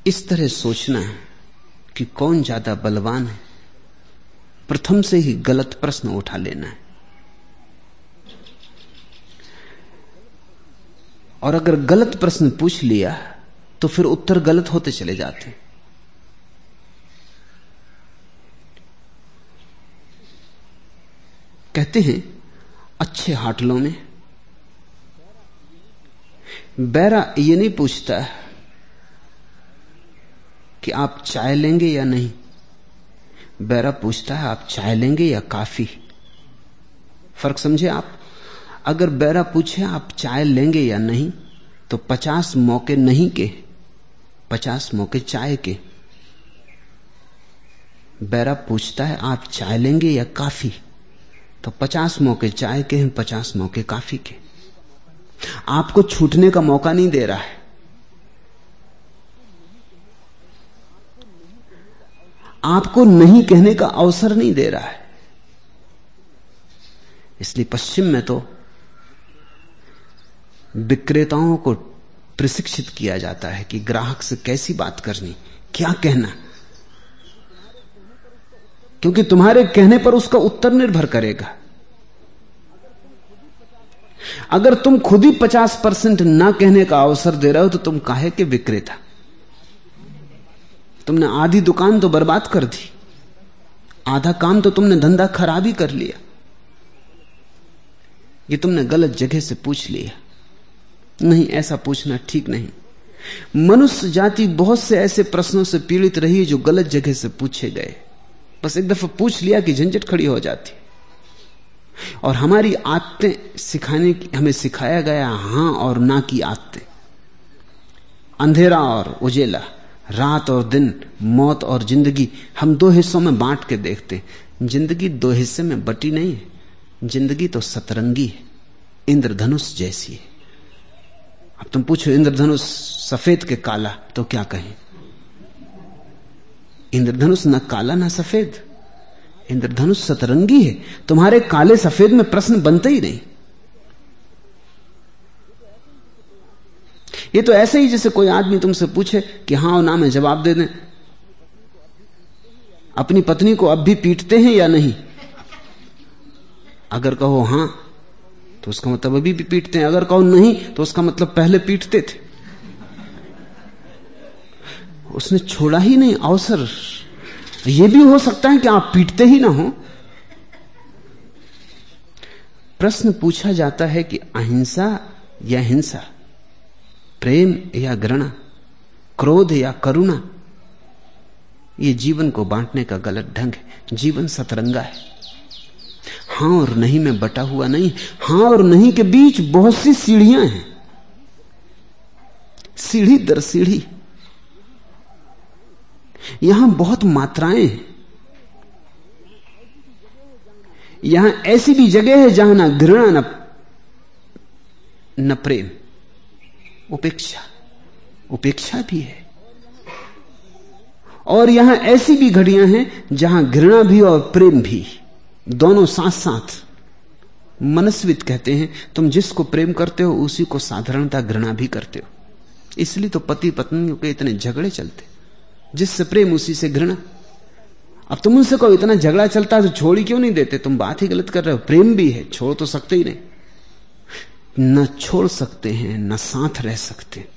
इस तरह सोचना है कि कौन ज़्यादा बलवान है। प्रथम से ही गलत प्रश्न उठा लेना है। और अगर गलत प्रश्न पूछ लिया तो फिर उत्तर गलत होते चले जाते कहते हैं, अच्छे हाटलों में, बैरा ये नहीं पूछता कि आप चाय लेंगे या नहीं? बैरा पूछता है, आप चाय लेंगे या काफ़ी? फ़र्क समझे आप? अगर बैरा पूछे, आप चाय लेंगे या नहीं तो पचास मौके नहीं के, पचास मौके चाय के। बैरा पूछता है, आप चाय लेंगे या काफ़ी? तो पचास मौके चाय के हैं, पचास मौके काफ़ी के। आपको छूटने का मौका नहीं दे रहा है। आपको नहीं कहने का अवसर नहीं दे रहा है। इसलिए पश्चिम में तो विक्रेताओं को प्रशिक्षित किया जाता है कि ग्राहक से कैसी बात करनी, क्या कहना। क्योंकि तुम्हारे कहने पर उसका उत्तर निर्भर करेगा। अगर तुम खुद ही पचास परसेंट ना कहने का अवसर दे रहे हो तो तुम काहे के विक्रेता? तुमने आधी दुकान तो बर्बाद कर दी। आधा काम तो तुमने धंधा खराब ही कर लिया। ये तुमने गलत जगह से पूछ लिया। नहीं, ऐसा पूछना ठीक नहीं। मनुष्य जाति बहुत से ऐसे प्रश्नों से पीड़ित रही जो गलत जगह से पूछे गए। बस एक दफ़ा पूछ लिया कि झंझट खड़ी हो जाती। और हमारी आदतें सिखाने की, हमें सिखाया गया, हाँ और ना की आदतें। अंधेरा और उजेला। रात और दिन, मौत और ज़िंदगी हम दो हिस्सों में बांट के देखते ज़िंदगी दो हिस्से में बटी नहीं है। ज़िंदगी तो सतरंगी है। इंद्रधनुष जैसी है। अब तुम पूछो, इंद्रधनुष सफ़ेद के काला तो क्या कहें? इंद्रधनुष ना काला ना सफ़ेद। इंद्रधनुष सतरंगी है। तुम्हारे काले सफ़ेद में प्रश्न बनते ही नहीं। ये तो ऐसे ही जैसे कोई आदमी तुमसे पूछे कि हाँ और ना में जवाब दे दें। अपनी पत्नी को अब भी पीटते हैं या नहीं? अगर कहो हाँ तो उसका मतलब अभी भी पीटते हैं। अगर कहो नहीं तो उसका मतलब पहले पीटते थे। उसने छोड़ा ही नहीं अवसर। यह भी हो सकता है कि आप पीटते ही ना हो। प्रश्न पूछा जाता है कि अहिंसा या हिंसा? प्रेम या घृणा, क्रोध या करुणा, ये जीवन को बांटने का गलत ढंग है। जीवन सतरंगा है। हाँ और नहीं में बटा हुआ नहीं, हाँ और नहीं के बीच बहुत सी सीढ़ियाँ हैं। सीढ़ी दर सीढ़ी। यहाँ बहुत मात्राएँ हैं। यहाँ ऐसी भी जगह है जहाँ ना घृणा, न न प्रेम। उपेक्षा। उपेक्षा भी है। और यहाँ ऐसी भी घड़ियाँ हैं जहाँ घृणा भी और प्रेम भी, दोनों साथ साथ मनस्वित कहते हैं, तुम जिसको प्रेम करते हो, उसी को साधारणता घृणा भी करते हो। इसलिए तो पति पत्नी के इतने झगड़े चलते। जिससे प्रेम, उसी से घृणा। अब तुम उनसे कहो, इतना झगड़ा चलता है तो छोड़ ही क्यों नहीं देते? तुम बात ही गलत कर रहे हो। प्रेम भी है, छोड़ तो सकते ही नहीं। न छोड़ सकते हैं, न साथ रह सकते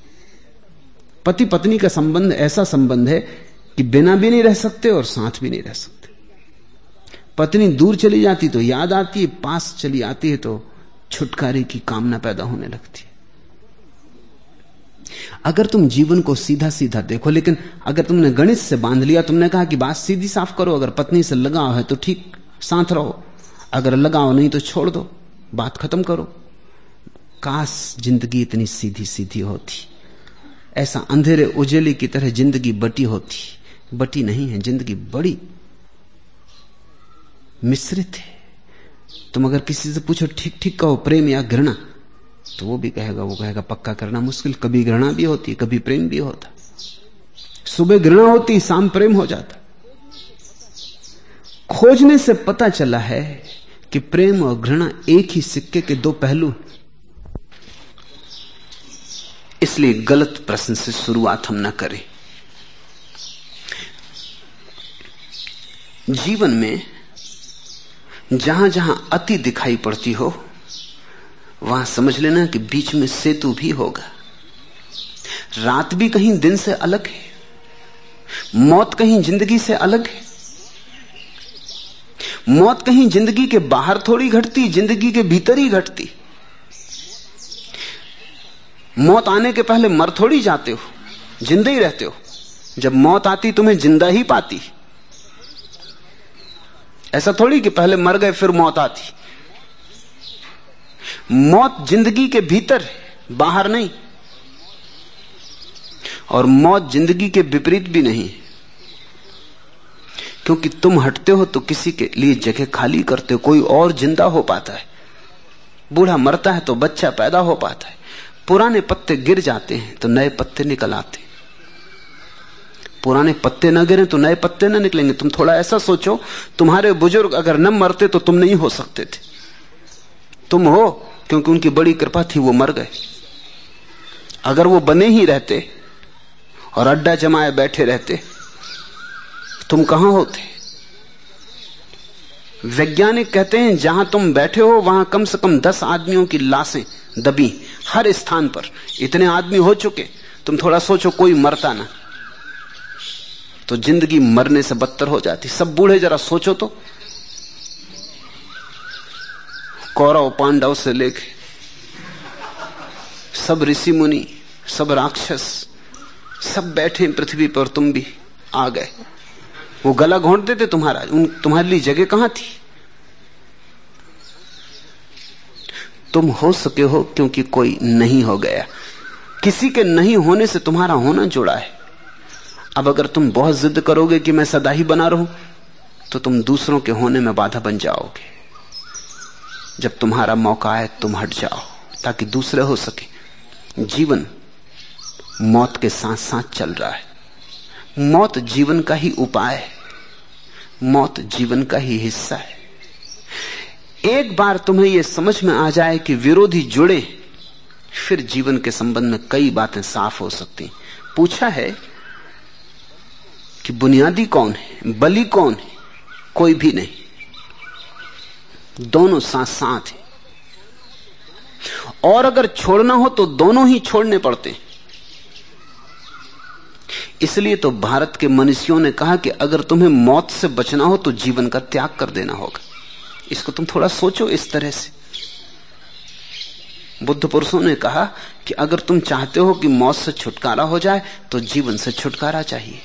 पति पत्नी का संबंध, ऐसा संबंध है कि बिना भी नहीं रह सकते और साथ भी नहीं रह सकते। पत्नी दूर चली जाती तो याद आती है, पास चली आती है तो छुटकारे की कामना पैदा होने लगती है। अगर तुम जीवन को सीधा सीधा देखो, लेकिन अगर तुमने गणित से बाँध लिया, तुमने कहा कि बात सीधी साफ़ करो, अगर पत्नी से लगाव है तो ठीक, साथ रहो। अगर लगाव नहीं तो छोड़ दो, बात खत्म करो। काश ज़िंदगी इतनी सीधी सीधी होती। ऐसा अंधेरे उजेले की तरह ज़िंदगी बटी होती। बटी नहीं है, ज़िंदगी बड़ी। मिश्रित है। तुम अगर किसी से पूछो ठीक ठीक कहो, प्रेम या घृणा? तो वो भी कहेगा, वो कहेगा, पक्का करना मुश्किल। कभी घृणा भी होती, कभी प्रेम भी होता। सुबह घृणा होती, शाम प्रेम हो जाता। खोजने से पता चला है कि प्रेम और घृणा एक ही सिक्के के दो पहलू इसलिए गलत प्रश्न से शुरुआत हम ना करें। जीवन में जहाँ जहाँ अति दिखाई पड़ती हो, वहाँ समझ लेना कि बीच में सेतु भी होगा। रात भी कहीं दिन से अलग है, मौत कहीं ज़िंदगी से अलग है। मौत कहीं ज़िंदगी के बाहर थोड़ी घटती, ज़िंदगी के भीतर ही घटती। मौत आने के पहले मर थोड़ी जाते हो, जिंदे ही रहते हो। जब मौत आती, तुम्हें ज़िंदा ही पाती। ऐसा थोड़ी कि पहले मर गए, फिर मौत आती। मौत ज़िंदगी के भीतर बाहर नहीं। और मौत ज़िंदगी के विपरीत भी नहीं। क्योंकि तुम हटते हो तो किसी के लिए जगह खाली करते हो, कोई और ज़िंदा हो पाता है। बूढ़ा मरता है तो बच्चा पैदा हो पाता है। पुराने पत्ते गिर जाते हैं तो नए पत्ते निकल आते पुराने पत्ते न गिरे तो नए पत्ते न निकलेंगे। तुम थोड़ा ऐसा सोचो, तुम्हारे बुज़ुर्ग अगर न मरते तो तुम नहीं हो सकते थे। तुम हो, क्योंकि उनकी बड़ी कृपा थी, वो मर गए। अगर वो बने ही रहते और अड्डा जमाए बैठे रहते, तुम कहाँ होते? वैज्ञानिक कहते हैं, जहाँ तुम बैठे हो, वहाँ कम से कम दस आदमियों की लाशें दबी हर स्थान पर। इतने आदमी हो चुके, तुम थोड़ा सोचो कोई मरता ना। तो ज़िंदगी मरने से बदतर हो जाती। सब बूढ़े जरा सोचो तो। कौरव पांडव से लेके सब ऋषि मुनि, सब राक्षस, सब बैठे पृथ्वी पर, तुम भी आ गए। वो गला घोंट देते तुम्हारा, उन, तुम्हारे लिए जगह कहाँ थी? तुम हो सके हो क्योंकि कोई नहीं हो गया। किसी के नहीं होने से तुम्हारा होना जुड़ा है। अब अगर तुम बहुत जिद करोगे कि मैं सदा ही बना रहूँ तो तुम दूसरों के होने में बाधा बन जाओगे। जब तुम्हारा मौका आए, तुम हट जाओ, ताकि दूसरे हो सके। जीवन मौत के साथ साथ चल रहा है। मौत जीवन का ही उपाय है। मौत जीवन का ही हिस्सा है। एक बार तुम्हें यह समझ में आ जाए कि विरोधी जुड़े, फिर जीवन के संबंध में कई बातें साफ़ हो सकती। पूछा है कि बुनियादी कौन है, बलि कौन है, कोई भी नहीं। दोनों साथ साथ हैं। और अगर छोड़ना हो तो दोनों ही छोड़ने पड़ते। हैं इसलिए तो भारत के मनुष्यों ने कहा कि अगर तुम्हें मौत से बचना हो तो जीवन का त्याग कर देना होगा। इसको तुम थोड़ा सोचो इस तरह से। बुद्ध पुरुषों ने कहा कि अगर तुम चाहते हो कि मौत से छुटकारा हो जाए तो जीवन से छुटकारा चाहिए।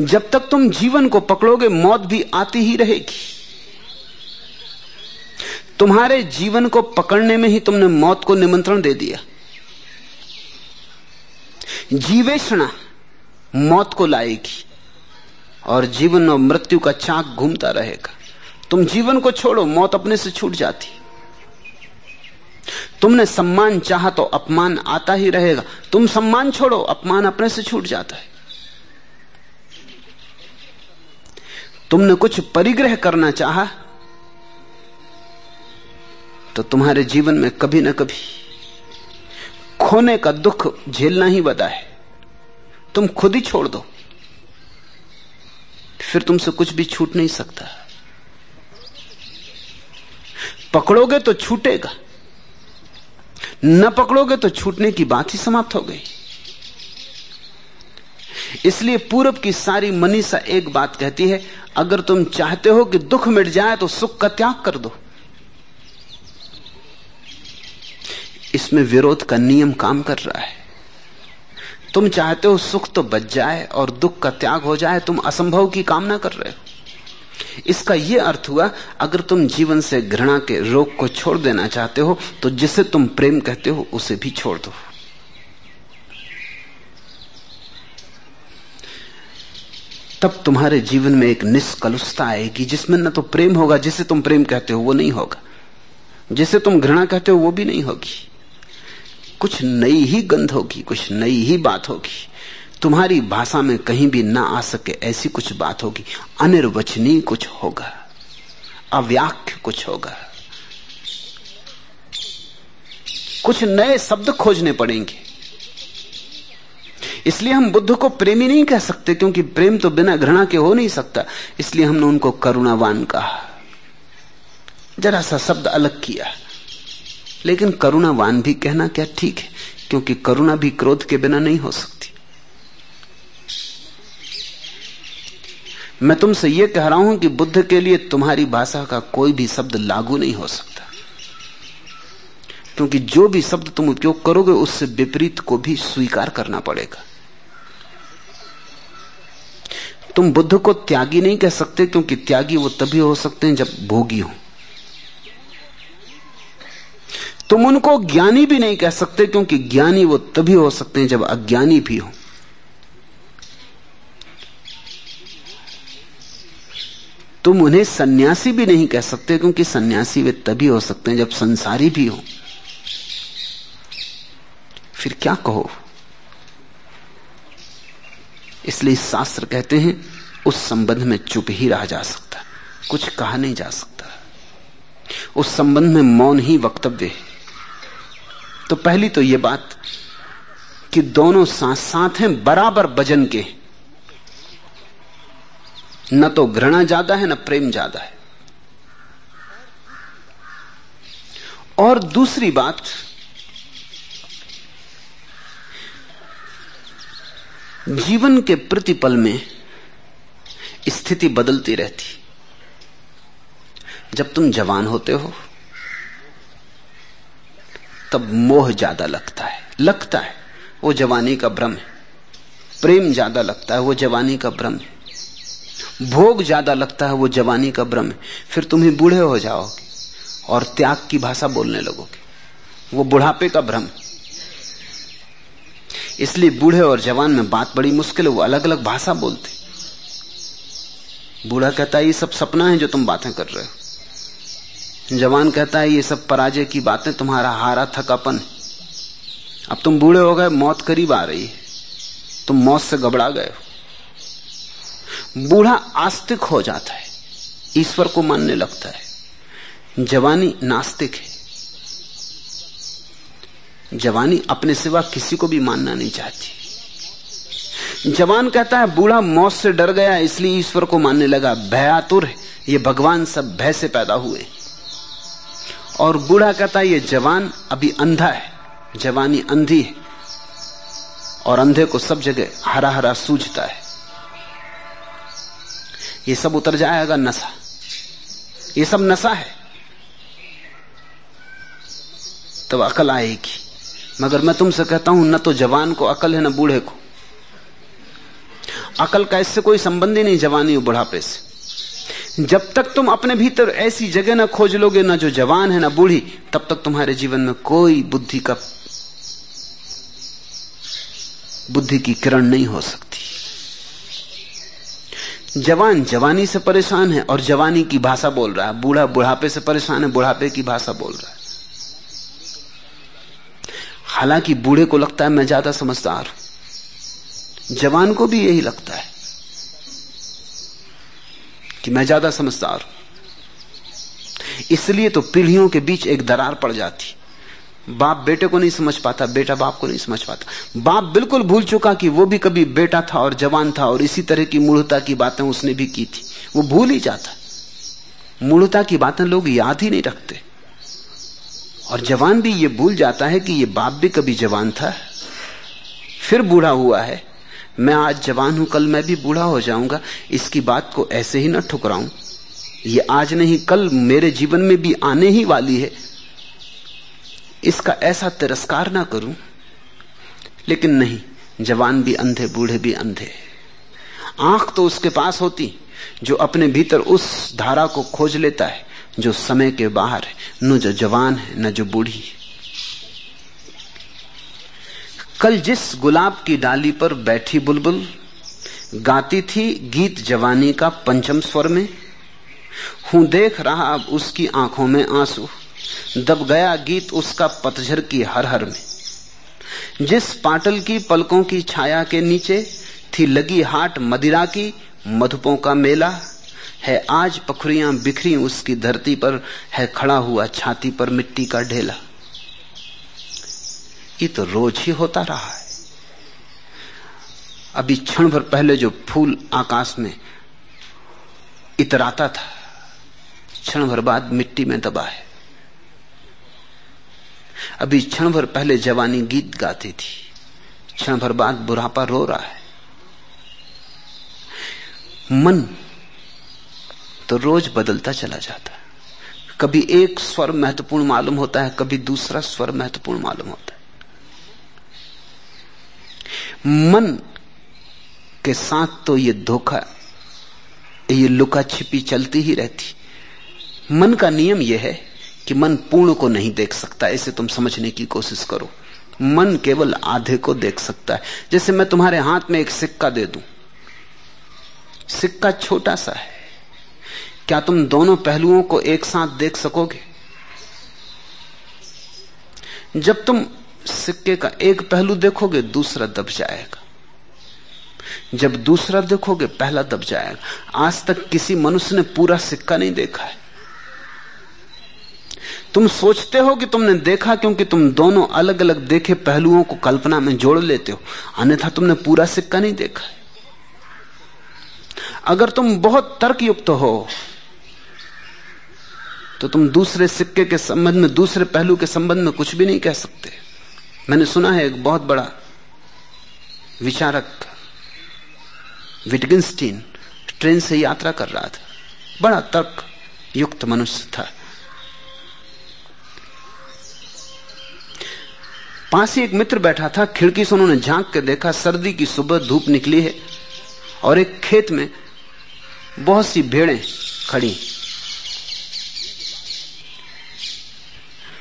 जब तक तुम जीवन को पकड़ोगे, मौत भी आती ही रहेगी। तुम्हारे जीवन को पकड़ने में ही तुमने मौत को निमंत्रण दे दिया। जीवेषणा मौत को लाएगी और जीवन और मृत्यु का चाक घूमता रहेगा। तुम जीवन को छोड़ो, मौत अपने से छूट जाती। तुमने सम्मान चाहा तो अपमान आता ही रहेगा। तुम सम्मान छोड़ो, अपमान अपने से छूट जाता है। तुमने कुछ परिग्रह करना चाहा तो तुम्हारे जीवन में कभी ना कभी खोने का दुख झेलना ही बता है। तुम खुद ही छोड़ दो। फिर तुमसे कुछ भी छूट नहीं सकता। पकड़ोगे तो छूटेगा। न पकड़ोगे तो छूटने की बात ही समाप्त हो गई। इसलिए पूरब की सारी मनीषा एक बात कहती है, अगर तुम चाहते हो कि दुख मिट जाए तो सुख का त्याग कर दो। इसमें विरोध का नियम काम कर रहा है। तुम चाहते हो सुख तो बच जाए और दुख का त्याग हो जाए, तुम असंभव की कामना कर रहे हो। इसका यह अर्थ हुआ, अगर तुम जीवन से घृणा के रोग को छोड़ देना चाहते हो तो जिसे तुम प्रेम कहते हो, उसे भी छोड़ दो। तब तुम्हारे जीवन में एक निष्कलुषता आएगी, जिसमें न तो प्रेम होगा, जिसे तुम प्रेम कहते हो, वो नहीं होगा। जिसे तुम घृणा कहते हो, वो भी नहीं होगी। कुछ नई ही गंध होगी, कुछ नई ही बात होगी। तुम्हारी भाषा में कहीं भी ना आ सके ऐसी कुछ बात होगी। अनिर्वचनीय कुछ होगा, अव्याख्य कुछ होगा। कुछ नए शब्द खोजने पड़ेंगे। इसलिए हम बुद्ध को प्रेमी नहीं कह सकते, क्योंकि प्रेम तो बिना घृणा के हो नहीं सकता। इसलिए हमने उनको करुणावान कहा। जरा सा शब्द अलग किया। लेकिन करुणावान भी कहना क्या ठीक है? क्योंकि करुणा भी क्रोध के बिना नहीं हो सकती। मैं तुमसे यह कह रहा हूँ कि बुद्ध के लिए तुम्हारी भाषा का कोई भी शब्द लागू नहीं हो सकता। क्योंकि जो भी शब्द तुम उपयोग करोगे, उससे विपरीत को भी स्वीकार करना पड़ेगा। तुम बुद्ध को त्यागी नहीं कह सकते, क्योंकि त्यागी वो तभी हो सकते हैं जब भोगी हो। तुम उनको ज्ञानी भी नहीं कह सकते, क्योंकि ज्ञानी वो तभी हो सकते हैं जब अज्ञानी भी हो। तुम उन्हें सन्यासी भी नहीं कह सकते, क्योंकि सन्यासी वे तभी हो सकते हैं जब संसारी भी हो। फिर क्या कहो? इसलिए शास्त्र कहते हैं, उस संबंध में चुप ही रहा जा सकता, कुछ कहा नहीं जा सकता। उस संबंध में मौन ही वक्तव्य है। तो पहली तो यह बात कि दोनों साथ साथ हैं, बराबर वज़न के। न तो घृणा ज़्यादा है, न प्रेम ज़्यादा है। और दूसरी बात, जीवन के प्रतिपल में स्थिति बदलती रहती। जब तुम जवान होते हो तब मोह ज़्यादा लगता है लगता है। वो जवानी का भ्रम है। प्रेम ज़्यादा लगता है, वो जवानी का भ्रम है। भोग ज़्यादा लगता है, वो जवानी का भ्रम है। फिर तुम ही बूढ़े हो जाओगे और त्याग की भाषा बोलने लगोगे। वो बुढ़ापे का भ्रम इसलिए बूढ़े और जवान में बात बड़ी मुश्किल है, वो अलग अलग भाषा बोलते बूढ़ा कहता है, ये सब सपना है जो तुम बातें कर रहे हो। जवान कहता है, ये सब पराजय की बातें, तुम्हारा हारा थकापन अब तुम बूढ़े हो गए, मौत करीब आ रही है। तुम मौत से घबरा गए हो। बूढ़ा आस्तिक हो जाता है, ईश्वर को मानने लगता है। जवानी नास्तिक है। जवानी अपने सिवा किसी को भी मानना नहीं चाहती। जवान कहता है, बूढ़ा मौत से डर गया, इसलिए ईश्वर को मानने लगा, भयातुर है। ये भगवान सब भय से पैदा हुए और बूढ़ा कहता है, ये जवान अभी अंधा है, जवानी अंधी है, और अंधे को सब जगह हरा हरा सूझता है। ये सब उतर जाएगा नशा। ये सब नशा है। तब तो अकल आएगी। मगर मैं तुमसे कहता हूँ, न तो जवान को अकल है, न बूढ़े को। अकल का इससे कोई संबंध ही नहीं जवानी और बुढ़ापे से। जब तक तुम अपने भीतर ऐसी जगह ना खोज लोगे ना जो जवान है, ना बूढ़ी, तब तक तुम्हारे जीवन में कोई बुद्धि का बुद्धि की किरण नहीं हो सकती। जवान जवानी से परेशान है और जवानी की भाषा बोल रहा है। बूढ़ा बुढ़ापे से परेशान है, बुढ़ापे की भाषा बोल रहा है। हालाँकि बूढ़े को लगता है मैं ज़्यादा समझदार हूँ। जवान को भी यही लगता है। कि मैं ज़्यादा समझदार हूँ। इसलिए तो पीढ़ियों के बीच एक दरार पड़ जाती। बाप बेटे को नहीं समझ पाता, बेटा बाप को नहीं समझ पाता। बाप बिल्कुल भूल चुका कि वो भी कभी बेटा था और जवान था और इसी तरह की मूढ़ता की बातें उसने भी की थी। वो भूल ही जाता। मूढ़ता की बातें लोग याद ही नहीं रखते। और जवान भी ये भूल जाता है कि ये बाप भी कभी जवान था। फिर बूढ़ा हुआ है। मैं आज जवान हूँ, कल मैं भी बूढ़ा हो जाऊँगा। इसकी बात को ऐसे ही ना ठुकराऊं। ये आज नहीं, कल मेरे जीवन में भी आने ही वाली है। इसका ऐसा तिरस्कार ना करूँ। लेकिन नहीं, जवान भी अंधे, बूढ़े भी अंधे। आँख तो उसके पास होती, जो अपने भीतर उस धारा को खोज लेता है, जो समय के बाहर है, न जो जवान है, न जो बूढ़ी है। कल जिस गुलाब की डाली पर बैठी बुलबुल, गाती थी गीत जवानी का पंचम स्वर में, हूँ देख रहा अब उसकी आँखों में आँसू, दब गया गीत उसका पतझर की हर हर में। जिस पाटल की पलकों की छाया के नीचे थी लगी हाट मदिरा की मधुपों का मेला, है आज पखुरियाँ बिखरी उसकी धरती पर, है खड़ा हुआ छाती पर मिट्टी का ढेला। ये तो रोज ही होता रहा है। अभी क्षण भर पहले जो फूल आकाश में इतराता था, क्षण भर बाद मिट्टी में दबा है। अभी क्षण भर पहले जवानी गीत गाती थी, क्षण भर बाद बुढ़ापा रो रहा है। मन तो रोज बदलता चला जाता है। कभी एक स्वर महत्वपूर्ण मालूम होता है, कभी दूसरा स्वर महत्वपूर्ण मालूम होता है। मन के साथ तो ये धोखा, ये लुका छिपी चलती ही रहती। मन का नियम यह है कि मन पूर्ण को नहीं देख सकता, इसे तुम समझने की कोशिश करो। मन केवल आधे को देख सकता है। जैसे मैं तुम्हारे हाथ में एक सिक्का दे दूँ। सिक्का छोटा सा है। क्या तुम दोनों पहलुओं को एक साथ देख सकोगे? जब तुम सिक्के का एक पहलू देखोगे, दूसरा दब जाएगा। जब दूसरा देखोगे, पहला दब जाएगा। आज तक किसी मनुष्य ने पूरा सिक्का नहीं देखा है। तुम सोचते हो कि तुमने देखा क्योंकि तुम दोनों अलग अलग देखे पहलुओं को कल्पना में जोड़ लेते हो। अन्यथा तुमने पूरा सिक्का नहीं देखा है। अगर तुम बहुत तर्कयुक्त हो तो तुम दूसरे सिक्के के संबंध में, दूसरे पहलू के संबंध में कुछ भी नहीं कह सकते। मैंने सुना है एक बहुत बड़ा विचारक विटगिंस्टीन ट्रेन से यात्रा कर रहा था। बड़ा तर्क युक्त मनुष्य था। पास ही एक मित्र बैठा था, खिड़की से उन्होंने झाँक के देखा, सर्दी की सुबह धूप निकली है और एक खेत में बहुत सी भेड़ें खड़ी।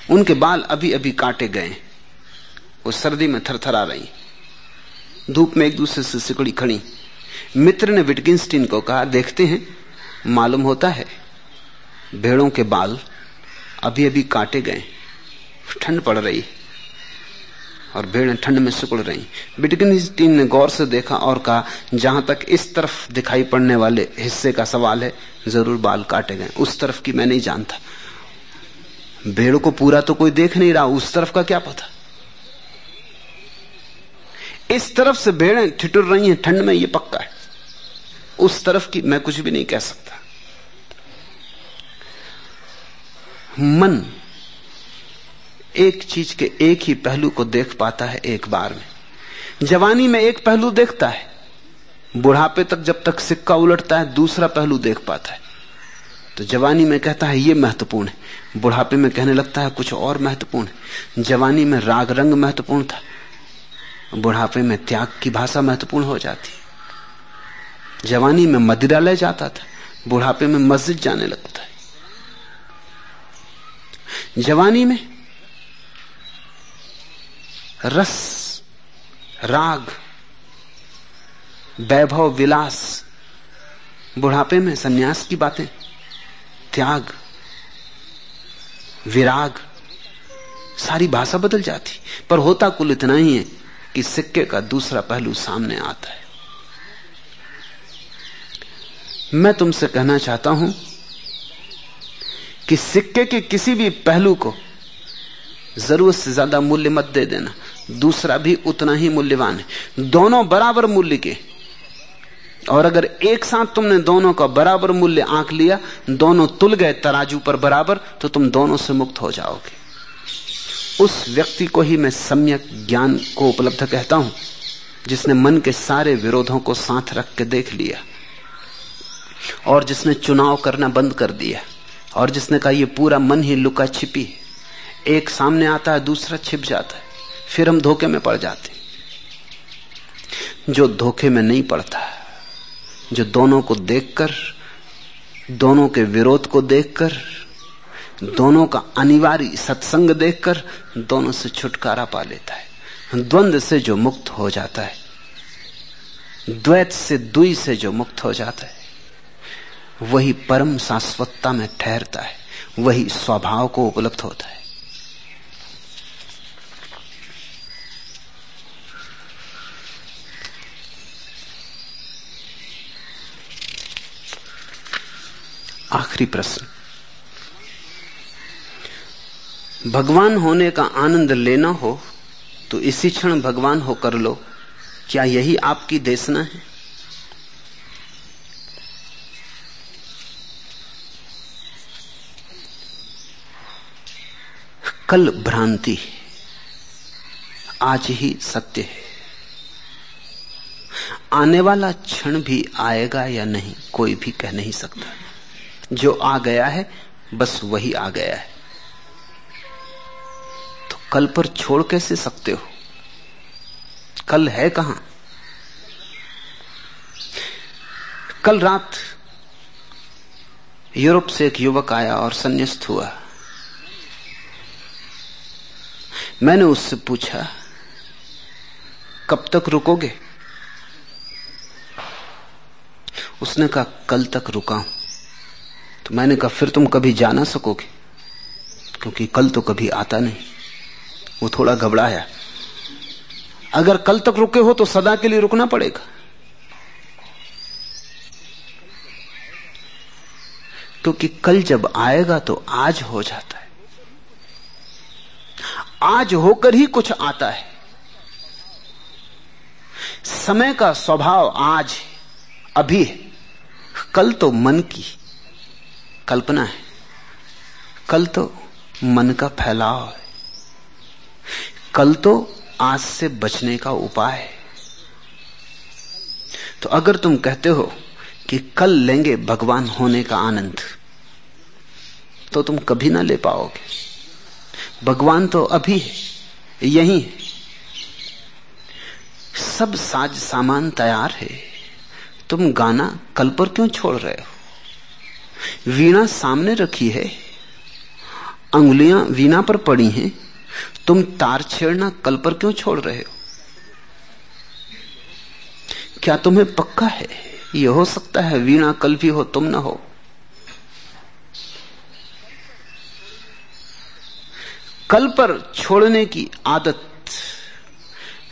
उनके बाल अभी अभी काटे गए। वो सर्दी में थरथरा रही। धूप में एक दूसरे से सिकड़ी खड़ी। मित्र ने विटगिंस्टीन को कहा, देखते हैं, मालूम होता है, भेड़ों के बाल अभी अभी काटे गए, ठंड पड़ रही और भेड़ें ठंड में सिकुड़ रही। विटगिंस्टीन ने गौर से देखा और कहा, जहाँ तक इस तरफ़ दिखाई पड़ने वाले हिस्से का सवाल है, ज़रूर बाल काटे गए। उस तरफ़ की मैं नहीं जानता। भेड़ को पूरा तो कोई देख नहीं रहा, उस तरफ़ का क्या पता? इस तरफ़ से भेड़ें ठिठुर रही हैं, ठंड में ये पक्का है। उस तरफ़ की मैं कुछ भी नहीं कह सकता। मन एक चीज़ के एक ही पहलू को देख पाता है एक बार में। जवानी में एक पहलू देखता है, बुढ़ापे तक जब तक सिक्का उलटता है, दूसरा पहलू देख पाता है। तो जवानी में कहता है, ये महत्वपूर्ण है। बुढ़ापे में कहने लगता है, कुछ और महत्वपूर्ण है। जवानी में राग रंग महत्वपूर्ण था। बुढ़ापे में त्याग की भाषा महत्वपूर्ण हो जाती। जवानी में मदिरालय जाता था, बुढ़ापे में मस्जिद जाने लगता है। जवानी में रस, राग, वैभव, विलास, बुढ़ापे में सन्यास की बातें, त्याग, विराग, सारी भाषा बदल जाती। पर होता कुल इतना ही है कि सिक्के का दूसरा पहलू सामने आता है। मैं तुमसे कहना चाहता हूँ कि सिक्के के किसी भी पहलू को ज़रूरत से ज़्यादा मूल्य मत दे देना। दूसरा भी उतना ही मूल्यवान है। दोनों बराबर मूल्य के। और अगर एक साथ तुमने दोनों का बराबर मूल्य आंक लिया, दोनों तुल गए तराजू पर बराबर तो तुम दोनों से मुक्त हो जाओगे। उस व्यक्ति को ही मैं सम्यक ज्ञान को उपलब्ध कहता हूँ, जिसने मन के सारे विरोधों को साथ रख के देख लिया, और जिसने चुनाव करना बंद कर दिया, और जिसने कहा यह पूरा मन ही लुका छिपी एक सामने आता है, दूसरा छिप जाता है, फिर हम धोखे में पड़ जाते जो धोखे में नहीं पड़ता, जो दोनों को देखकर, दोनों के विरोध को देखकर दोनों का अनिवार्य सत्संग देखकर दोनों से छुटकारा पा लेता है। द्वंद से जो मुक्त हो जाता है, द्वैत से दुई से जो मुक्त हो जाता है, वही परम शाश्वतता में ठहरता है, वही स्वभाव को उपलब्ध होता है। आखिरी प्रश्न। भगवान होने का आनंद लेना हो तो इसी क्षण भगवान हो कर लो। क्या यही आपकी देशना है? कल भ्रांति आज ही सत्य है। आने वाला क्षण भी आएगा या नहीं, कोई भी कह नहीं सकता। जो आ गया है, बस वही आ गया है। कल पर छोड़ कैसे सकते हो? कल है कहाँ? कल रात यूरोप से एक युवक आया और संन्यास्त हुआ। मैंने उससे पूछा, कब तक रुकोगे? उसने कहा, कल तक रुका हूँ। तो मैंने कहा, फिर तुम कभी जा ना सकोगे? क्योंकि कल तो कभी आता नहीं। वो थोड़ा घबराया अगर कल तक रुके हो तो सदा के लिए रुकना पड़ेगा। क्योंकि कल जब आएगा तो आज हो जाता है। आज होकर ही कुछ आता है। समय का स्वभाव आज अभी है। कल तो मन की कल्पना है। कल तो मन का फैलाव है। कल तो आज से बचने का उपाय है। तो अगर तुम कहते हो कि कल लेंगे भगवान होने का आनंद तो तुम कभी ना ले पाओगे। भगवान तो अभी है, यही है। सब साज सामान तैयार है। तुम गाना कल पर क्यों छोड़ रहे हो? वीणा सामने रखी है, अंगुलियाँ वीणा पर पड़ी हैं। तुम तार छेड़ना कल पर क्यों छोड़ रहे हो? क्या तुम्हें पक्का है? यह हो सकता है वीणा कल भी हो, तुम ना हो। कल पर छोड़ने की आदत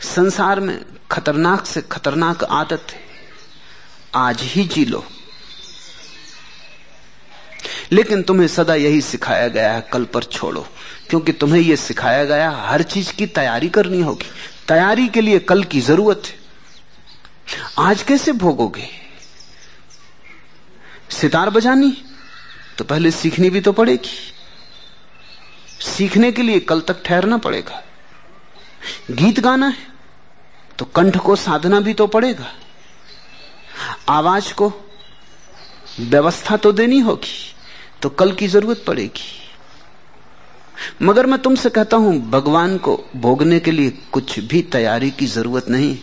संसार में खतरनाक से खतरनाक आदत है। आज ही जी लो। लेकिन तुम्हें सदा यही सिखाया गया है, कल पर छोड़ो। क्योंकि तुम्हें यह सिखाया गया, हर चीज़ की तैयारी करनी होगी। तैयारी के लिए कल की ज़रूरत है। आज कैसे भोगोगे? सितार बजानी? तो पहले सीखनी भी तो पड़ेगी। सीखने के लिए कल तक ठहरना पड़ेगा। गीत गाना है तो कंठ को साधना भी तो पड़ेगा। आवाज़ को व्यवस्था तो देनी होगी तो कल की ज़रूरत पड़ेगी। मगर मैं तुमसे कहता हूँ, भगवान को भोगने के लिए कुछ भी तैयारी की ज़रूरत नहीं।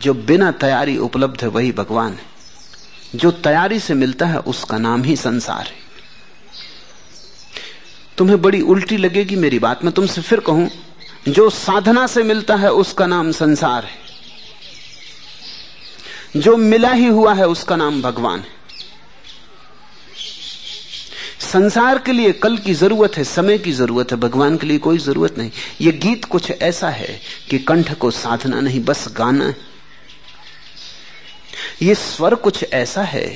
जो बिना तैयारी उपलब्ध है, वही भगवान है। जो तैयारी से मिलता है, उसका नाम ही संसार है। तुम्हें बड़ी उल्टी लगेगी मेरी बात। मैं तुमसे फिर कहूँ, जो साधना से मिलता है, उसका नाम संसार है। जो मिला ही हुआ है, उसका नाम भगवान है। संसार के लिए कल की ज़रूरत है, समय की ज़रूरत है, भगवान के लिए कोई ज़रूरत नहीं। यह गीत कुछ ऐसा है कि कंठ को साधना नहीं, बस गाना है। यह स्वर कुछ ऐसा है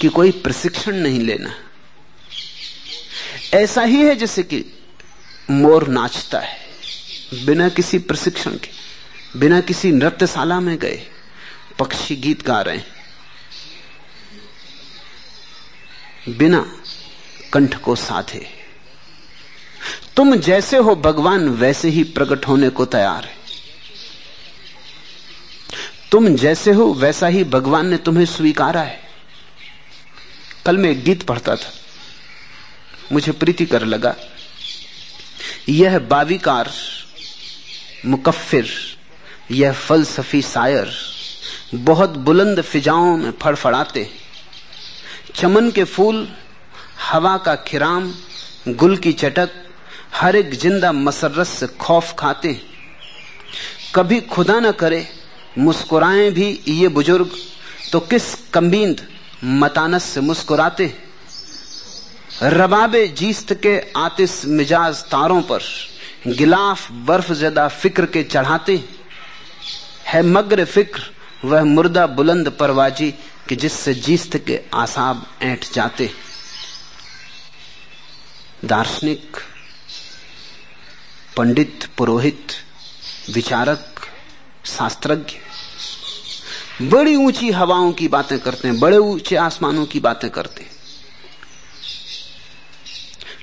कि कोई प्रशिक्षण नहीं लेना। ऐसा ही है जैसे कि मोर नाचता है, बिना किसी प्रशिक्षण के, बिना किसी नृत्यशाला में गए, पक्षी गीत गा रहे हैं। बिना कंठ को साधे। तुम जैसे हो भगवान, वैसे ही प्रकट होने को तैयार है। तुम जैसे हो, वैसा ही भगवान ने तुम्हें स्वीकारा है। कल मैं एक गीत पढ़ता था। मुझे प्रीति कर लगा। यह बाविकार मुकफ्फिर यह फलसफी सायर बहुत बुलंद फिजाओं में फड़फड़ाते चमन के फूल हवा का खिराम, गुल की चटक, हर एक ज़िंदा मसरत से खौफ खाते हैं। कभी खुदा न करे, मुस्कुराएँ भी ये बुज़ुर्ग तो किस कम्बींद मतानस से मुस्कुराते रबाबे जीस्त के आतिश मिजाज तारों पर गिलाफ बर्फ़ जदा फ़िक्र के चढ़ाते है। मग्र फ़िक्र, वह मुर्दा बुलंद परवाजी कि जिससे जीस्त के आसाब ऐंठ जाते दार्शनिक, पंडित, पुरोहित, विचारक, शास्त्रज्ञ, बड़ी ऊँची हवाओं की बातें करते हैं, बड़े ऊँचे आसमानों की बातें करते हैं।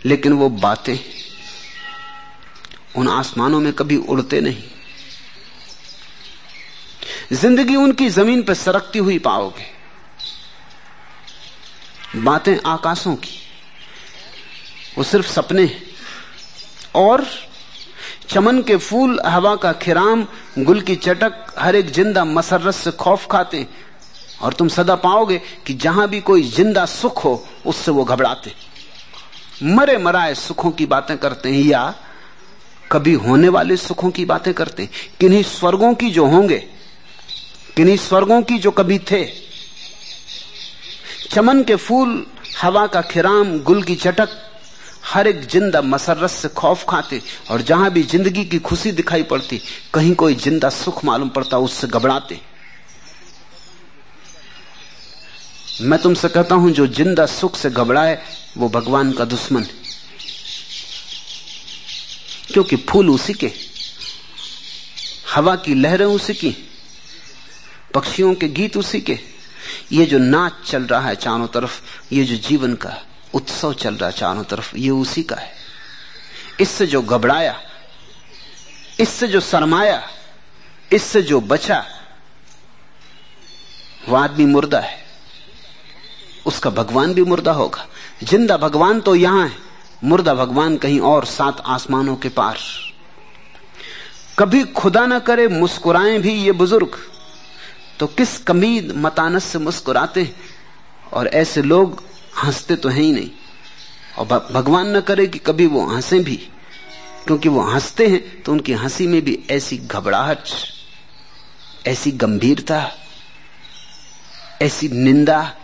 लेकिन वो बातें उन आसमानों में कभी उड़ते नहीं। ज़िंदगी उनकी ज़मीन पर सरकती हुई पाओगे। बातें आकाशों की। वो सिर्फ़ सपने और चमन के फूल, हवा का खिराम, गुल की चटक, हर एक ज़िंदा मसरत से खौफ खाते और तुम सदा पाओगे कि जहाँ भी कोई ज़िंदा सुख हो, उससे वो घबराते मरे मराए सुखों की बातें करते हैं या कभी होने वाले सुखों की बातें करते हैं। किन्हीं स्वर्गों की जो होंगे, किन्हीं स्वर्गों की जो कभी थे। चमन के फूल, हवा का खिराम, गुल की चटक हर एक ज़िंदा मसरत से खौफ खाते और जहाँ भी ज़िंदगी की खुशी दिखाई पड़ती, कहीं कोई ज़िंदा सुख मालूम पड़ता, उससे घबराते। मैं तुमसे कहता हूँ, जो ज़िंदा सुख से घबराए, वो भगवान का दुश्मन है। क्योंकि फूल उसी के, हवा की लहरें उसी की, पक्षियों के गीत उसी के। ये जो नाच चल रहा है चारों तरफ़, ये जो जीवन का उत्सव चल रहा चारों तरफ़, ये उसी का है। इससे जो घबराया, इससे जो शरमाया, इससे जो बचा वह आदमी मुर्दा है। उसका भगवान भी मुर्दा होगा। ज़िंदा भगवान तो यहाँ है, मुर्दा भगवान कहीं और सात आसमानों के पार। कभी खुदा ना करे मुस्कुराएँ भी ये बुज़ुर्ग। तो किस कमीद मतानस से मुस्कुराते और ऐसे लोग हँसते तो है ही नहीं। और भगवान न करे कि कभी वो हंसे भी। क्योंकि वो हँसते हैं तो उनकी हँसी में भी ऐसी घबराहट, ऐसी गंभीरता, ऐसी निंदा,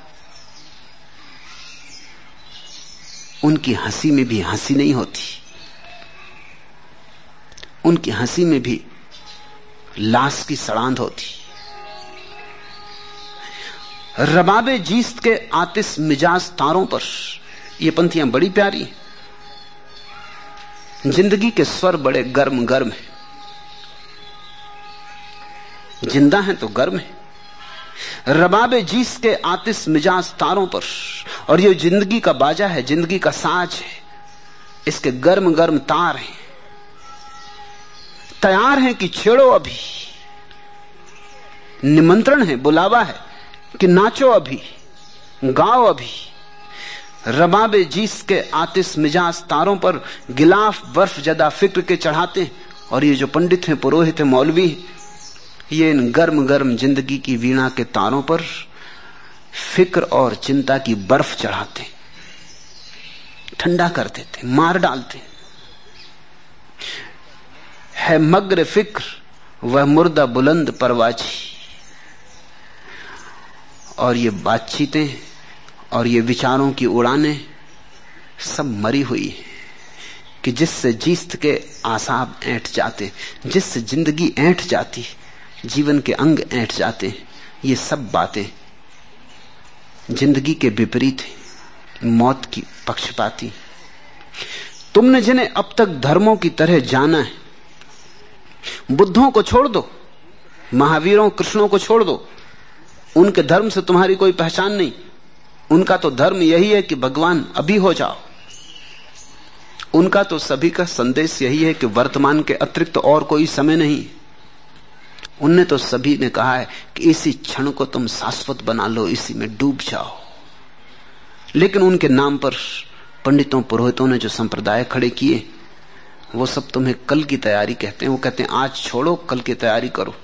उनकी हँसी में भी हँसी नहीं होती। उनकी हँसी में भी लाश की सड़ांध होती। रबाबे जीस्त के आतिश मिजाज तारों पर। ये पंथियाँ बड़ी प्यारी ज़िंदगी के स्वर बड़े गर्म गर्म है। ज़िंदा है तो गर्म है। रबाबे जीस के आतिश मिजाज तारों पर। और ये ज़िंदगी का बाजा है, ज़िंदगी का साज है। इसके गर्म गर्म तार हैं। तैयार हैं कि छेड़ो अभी। निमंत्रण है, बुलावा है। कि नाचो अभी, गाओ अभी। रबाबे जीस के आतिश मिजाज तारों पर गिलाफ बर्फ़ जदा फ़िक्र के चढ़ाते और ये जो पंडित हैं, पुरोहित हैं, मौलवी ये इन गर्म गर्म ज़िंदगी की वीणा के तारों पर फ़िक्र और चिंता की बर्फ़ चढ़ाते ठंडा कर देते मार डालते है मग्र फ़िक्र, वह मुर्दा बुलंद परवाची। और ये बातचीतें और ये विचारों की उड़ाने सब मरी हुई है कि जिससे जीस्त के आसाब ऐंठ जाते, जिससे ज़िंदगी ऐंठ जाती, जीवन के अंग ऐंठ जाते, ये सब बातें ज़िंदगी के विपरीत मौत की पक्षपाती। तुमने जिन्हें अब तक धर्मों की तरह जाना है, बुद्धों को छोड़ दो, महावीरों, कृष्णों को छोड़ दो उनके धर्म से तुम्हारी कोई पहचान नहीं। उनका तो धर्म यही है कि भगवान अभी हो जाओ। उनका तो सभी का संदेश यही है कि वर्तमान के अतिरिक्त तो और कोई समय नहीं। उनने तो सभी ने कहा है कि इसी क्षण को तुम शाश्वत बना लो, इसी में डूब जाओ। लेकिन उनके नाम पर पंडितों, पुरोहितों ने जो संप्रदाय खड़े किए, वो सब तुम्हें कल की तैयारी कहते हैं। वो कहते हैं, आज छोड़ो, कल की तैयारी करो।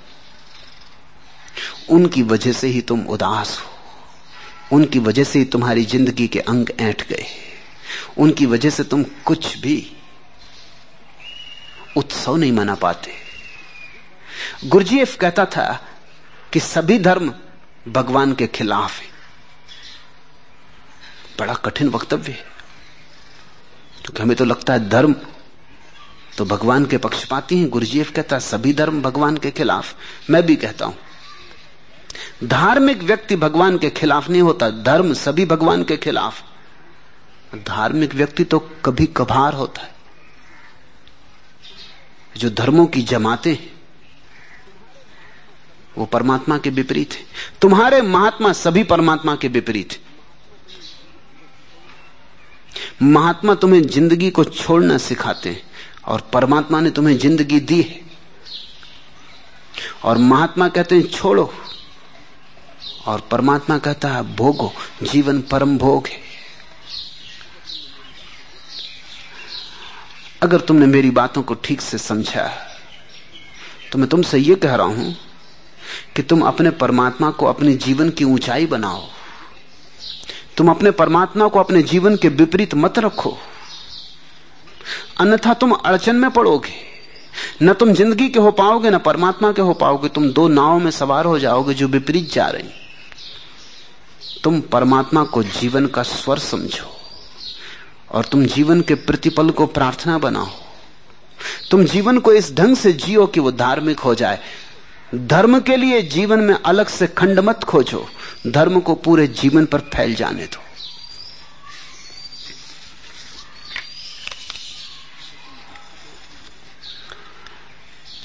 उनकी वजह से ही तुम उदास हो। उनकी वजह से ही तुम्हारी ज़िंदगी के अंग ऐंठ गए। उनकी वजह से तुम कुछ भी उत्सव नहीं मना पाते। गुरजीएफ कहता था कि सभी धर्म भगवान के खिलाफ है। बड़ा कठिन वक्तव्य है। क्योंकि हमें तो लगता है धर्म तो भगवान के पक्षपाती हैं। गुरुजीएफ कहता है, सभी धर्म भगवान के खिलाफ। मैं भी कहता हूँ धार्मिक व्यक्ति भगवान के खिलाफ नहीं होता, धर्म सभी भगवान के खिलाफ। धार्मिक व्यक्ति तो कभी कभार होता है। जो धर्मों की जमाते हैं, वो परमात्मा के विपरीत है। तुम्हारे महात्मा सभी परमात्मा के विपरीत है। महात्मा तुम्हें ज़िंदगी को छोड़ना सिखाते हैं और परमात्मा ने तुम्हें ज़िंदगी दी है। और महात्मा कहते हैं, छोड़ो। और परमात्मा कहता है, भोगो, जीवन परम भोग है। अगर तुमने मेरी बातों को ठीक से समझा तो मैं तुमसे यह कह रहा हूँ कि तुम अपने परमात्मा को अपने जीवन की ऊंचाई बनाओ। तुम अपने परमात्मा को अपने जीवन के विपरीत मत रखो। अन्यथा तुम अड़चन में पड़ोगे। न तुम ज़िंदगी के हो पाओगे, न परमात्मा के हो पाओगे। तुम दो नावों में सवार हो जाओगे जो विपरीत जा रही। तुम परमात्मा को जीवन का स्वर समझो और तुम जीवन के प्रतिपल को प्रार्थना बनाओ। तुम जीवन को इस ढंग से जियो कि वो धार्मिक हो जाए। धर्म के लिए जीवन में अलग से खंड मत खोजो। धर्म को पूरे जीवन पर फैल जाने दो।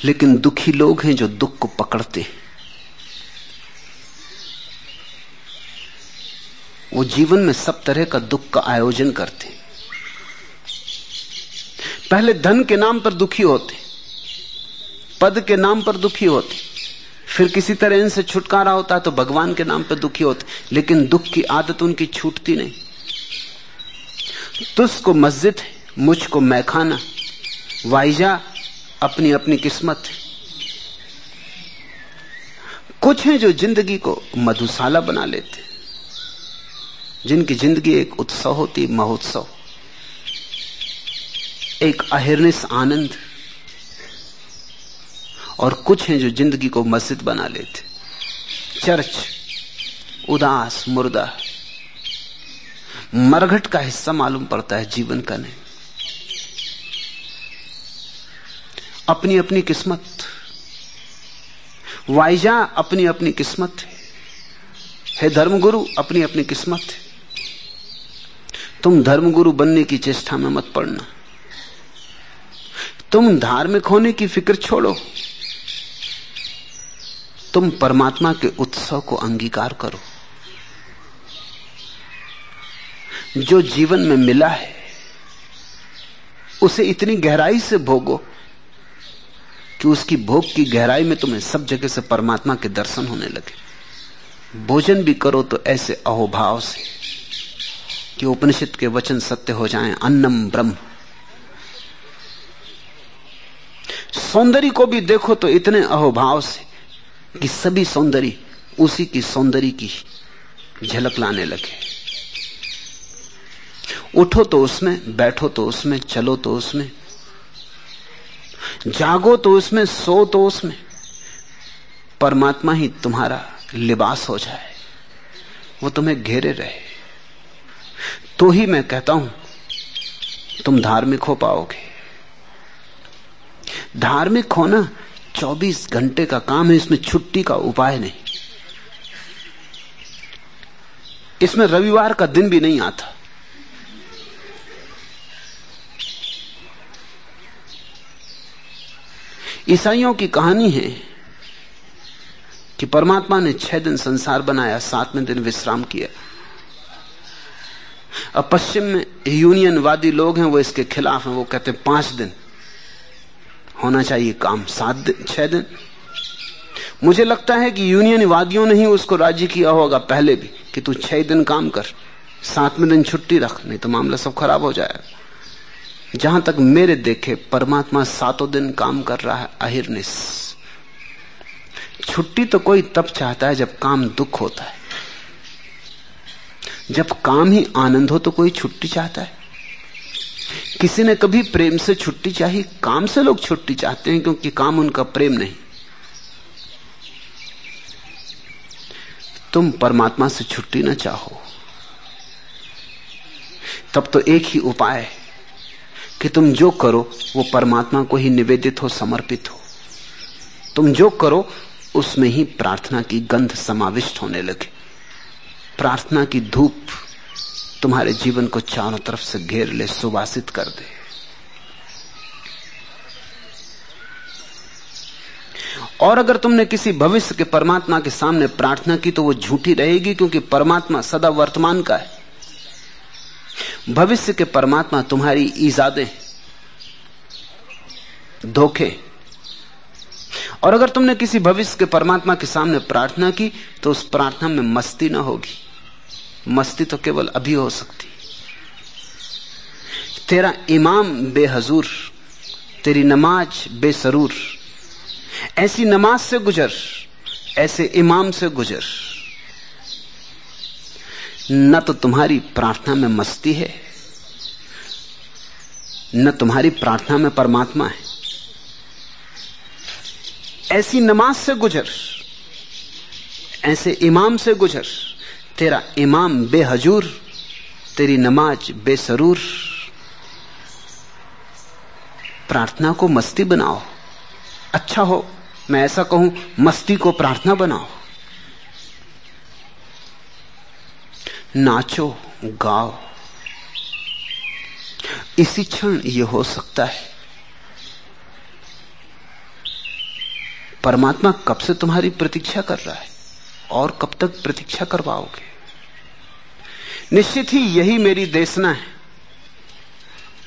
लेकिन दुखी लोग हैं जो दुख को पकड़ते वो जीवन में सब तरह का दुख का आयोजन करते। पहले धन के नाम पर दुखी होते, पद के नाम पर दुखी होते, फिर किसी तरह इनसे छुटकारा होता है तो भगवान के नाम पर दुखी होते, लेकिन दुख की आदत उनकी छूटती नहीं। तुझको मस्जिद है, मुझको मैखाना, वाइजा अपनी अपनी किस्मत है। कुछ हैं जो ज़िंदगी को मधुशाला बना लेते जिनकी ज़िंदगी एक उत्सव होती, महोत्सव। एक अहिर्निश आनंद। और कुछ हैं जो ज़िंदगी को मस्जिद बना लेते। चर्च, उदास, मुर्दा। मरघट का हिस्सा मालूम पड़ता है, जीवन का नहीं। अपनी अपनी किस्मत। वाइजा अपनी अपनी किस्मत। है धर्मगुरु अपनी अपनी किस्मत। है तुम धर्मगुरु बनने की चेष्टा में मत पड़ना। तुम धार्मिक होने की फ़िक्र छोड़ो। तुम परमात्मा के उत्सव को अंगीकार करो। जो जीवन में मिला है, उसे इतनी गहराई से भोगो कि उसकी भोग की गहराई में तुम्हें सब जगह से परमात्मा के दर्शन होने लगे। भोजन भी करो तो ऐसे अहोभाव से। कि उपनिषद के वचन सत्य हो जाएँ, अन्नम ब्रह्म। सौंदर्य को भी देखो तो इतने अहोभाव से कि सभी सौंदर्य उसी की सौंदर्य की झलक लाने लगे। उठो तो उसमें, बैठो तो उसमें, चलो तो उसमें, जागो तो उसमें, सो तो उसमें, परमात्मा ही तुम्हारा लिबास हो जाए। वो तुम्हें घेरे रहे। तो ही मैं कहता हूँ, तुम धार्मिक हो पाओगे। धार्मिक होना 24 घंटे का काम है, इसमें छुट्टी का उपाय नहीं। इसमें रविवार का दिन भी नहीं आता। ईसाइयों की कहानी है कि परमात्मा ने छह दिन संसार बनाया, सातवें दिन विश्राम किया। अब पश्चिम में यूनियनवादी लोग हैं, वो इसके खिलाफ हैं, वो कहते हैं, पाँच दिन होना चाहिए काम, सात दिन, छह दिन। मुझे लगता है कि यूनियनवादियों ने ही उसको राज़ी किया होगा पहले भी, कि तू छह दिन काम कर, सातवें दिन छुट्टी रख, नहीं तो मामला सब खराब हो जाएगा। जहाँ तक मेरे देखे, परमात्मा सातों दिन काम कर रहा है अहिर्निश छुट्टी तो कोई तब चाहता है जब काम दुख होता है। जब काम ही आनंद हो तो कोई छुट्टी चाहता है। किसी ने कभी प्रेम से छुट्टी चाही काम से लोग छुट्टी चाहते हैं क्योंकि काम उनका प्रेम नहीं। तुम परमात्मा से छुट्टी ना चाहो। तब तो एक ही उपाय है कि तुम जो करो, वो परमात्मा को ही निवेदित हो, समर्पित हो। तुम जो करो, उसमें ही प्रार्थना की गंध समाविष्ट होने लगे। प्रार्थना की धूप तुम्हारे जीवन को चारों तरफ़ से घेर ले, सुवासित कर दे। और अगर तुमने किसी भविष्य के परमात्मा के सामने प्रार्थना की तो वो झूठी रहेगी, क्योंकि परमात्मा सदा वर्तमान का है। भविष्य के परमात्मा तुम्हारी ईजादें, धोखे। और अगर तुमने किसी भविष्य के परमात्मा के सामने प्रार्थना की तो उस प्रार्थना में मस्ती ना होगी। मस्ती तो केवल अभी हो सकती तेरा इमाम बेहजूर, तेरी नमाज़ बेसरूर, ऐसी नमाज़ से गुजर, ऐसे इमाम से गुजर। न तो तुम्हारी प्रार्थना में मस्ती है, न तुम्हारी प्रार्थना में परमात्मा है। ऐसी नमाज़ से गुजर, ऐसे इमाम से गुजर तेरा इमाम बेहजूर, तेरी नमाज़ बेसरूर। प्रार्थना को मस्ती बनाओ। अच्छा हो, मैं ऐसा कहूँ, मस्ती को प्रार्थना बनाओ। नाचो, गाओ। इसी क्षण यह हो सकता है। परमात्मा कब से तुम्हारी प्रतीक्षा कर रहा है? और कब तक प्रतीक्षा करवाओगे? निश्चित ही यही मेरी देशना है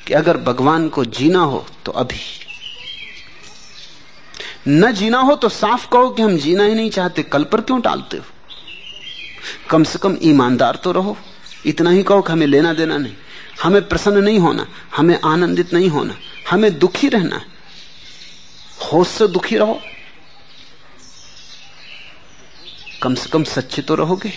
कि अगर भगवान को जीना हो तो अभी। न जीना हो तो साफ़ कहो कि हम जीना ही नहीं चाहते। कल पर क्यों टालते हो? कम से कम ईमानदार तो रहो। इतना ही कहो कि हमें लेना देना नहीं। हमें प्रसन्न नहीं होना, हमें आनंदित नहीं होना, हमें दुखी रहना। होश से दुखी रहो। कम से कम सच्चे तो रहोगे।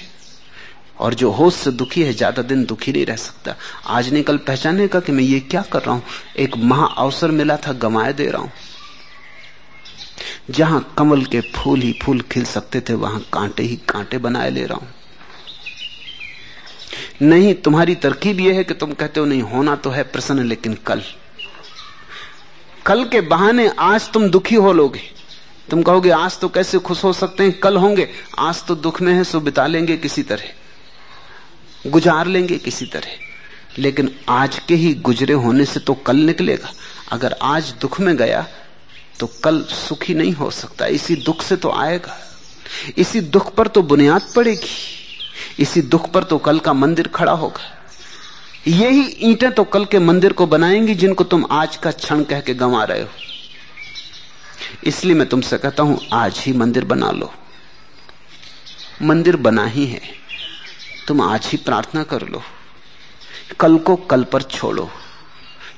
और जो होश से दुखी है, ज़्यादा दिन दुखी नहीं रह सकता। आज नहीं कल पहचाने का कि मैं ये क्या कर रहा हूँ। एक महा अवसर मिला था गमाए दे रहा हूँ। जहाँ कमल के फूल ही फूल खिल सकते थे, वहाँ कांटे ही कांटे बनाए ले रहा हूँ। नहीं, तुम्हारी तरकीब यह है कि तुम कहते हो, नहीं, होना तो है प्रसन्न, लेकिन कल। कल के बहाने आज तुम दुखी हो लोगे। तुम कहोगे, आज तो कैसे खुश हो सकते हैं? कल होंगे। आज तो दुख में है, सो बिता लेंगे किसी तरह। गुजार लेंगे किसी तरह। लेकिन आज के ही गुजरे होने से तो कल निकलेगा। अगर आज दुख में गया तो कल सुखी नहीं हो सकता। इसी दुख से तो आएगा। इसी दुख पर तो बुनियाद पड़ेगी। इसी दुख पर तो कल का मंदिर खड़ा होगा। यही ईंटें तो कल के मंदिर को बनाएँगी जिनको तुम आज का क्षण कह के गंवा रहे हो। इसलिए मैं तुमसे कहता हूँ, आज ही मंदिर बना लो। मंदिर बना ही है। तुम आज ही प्रार्थना कर लो। कल को कल पर छोड़ो।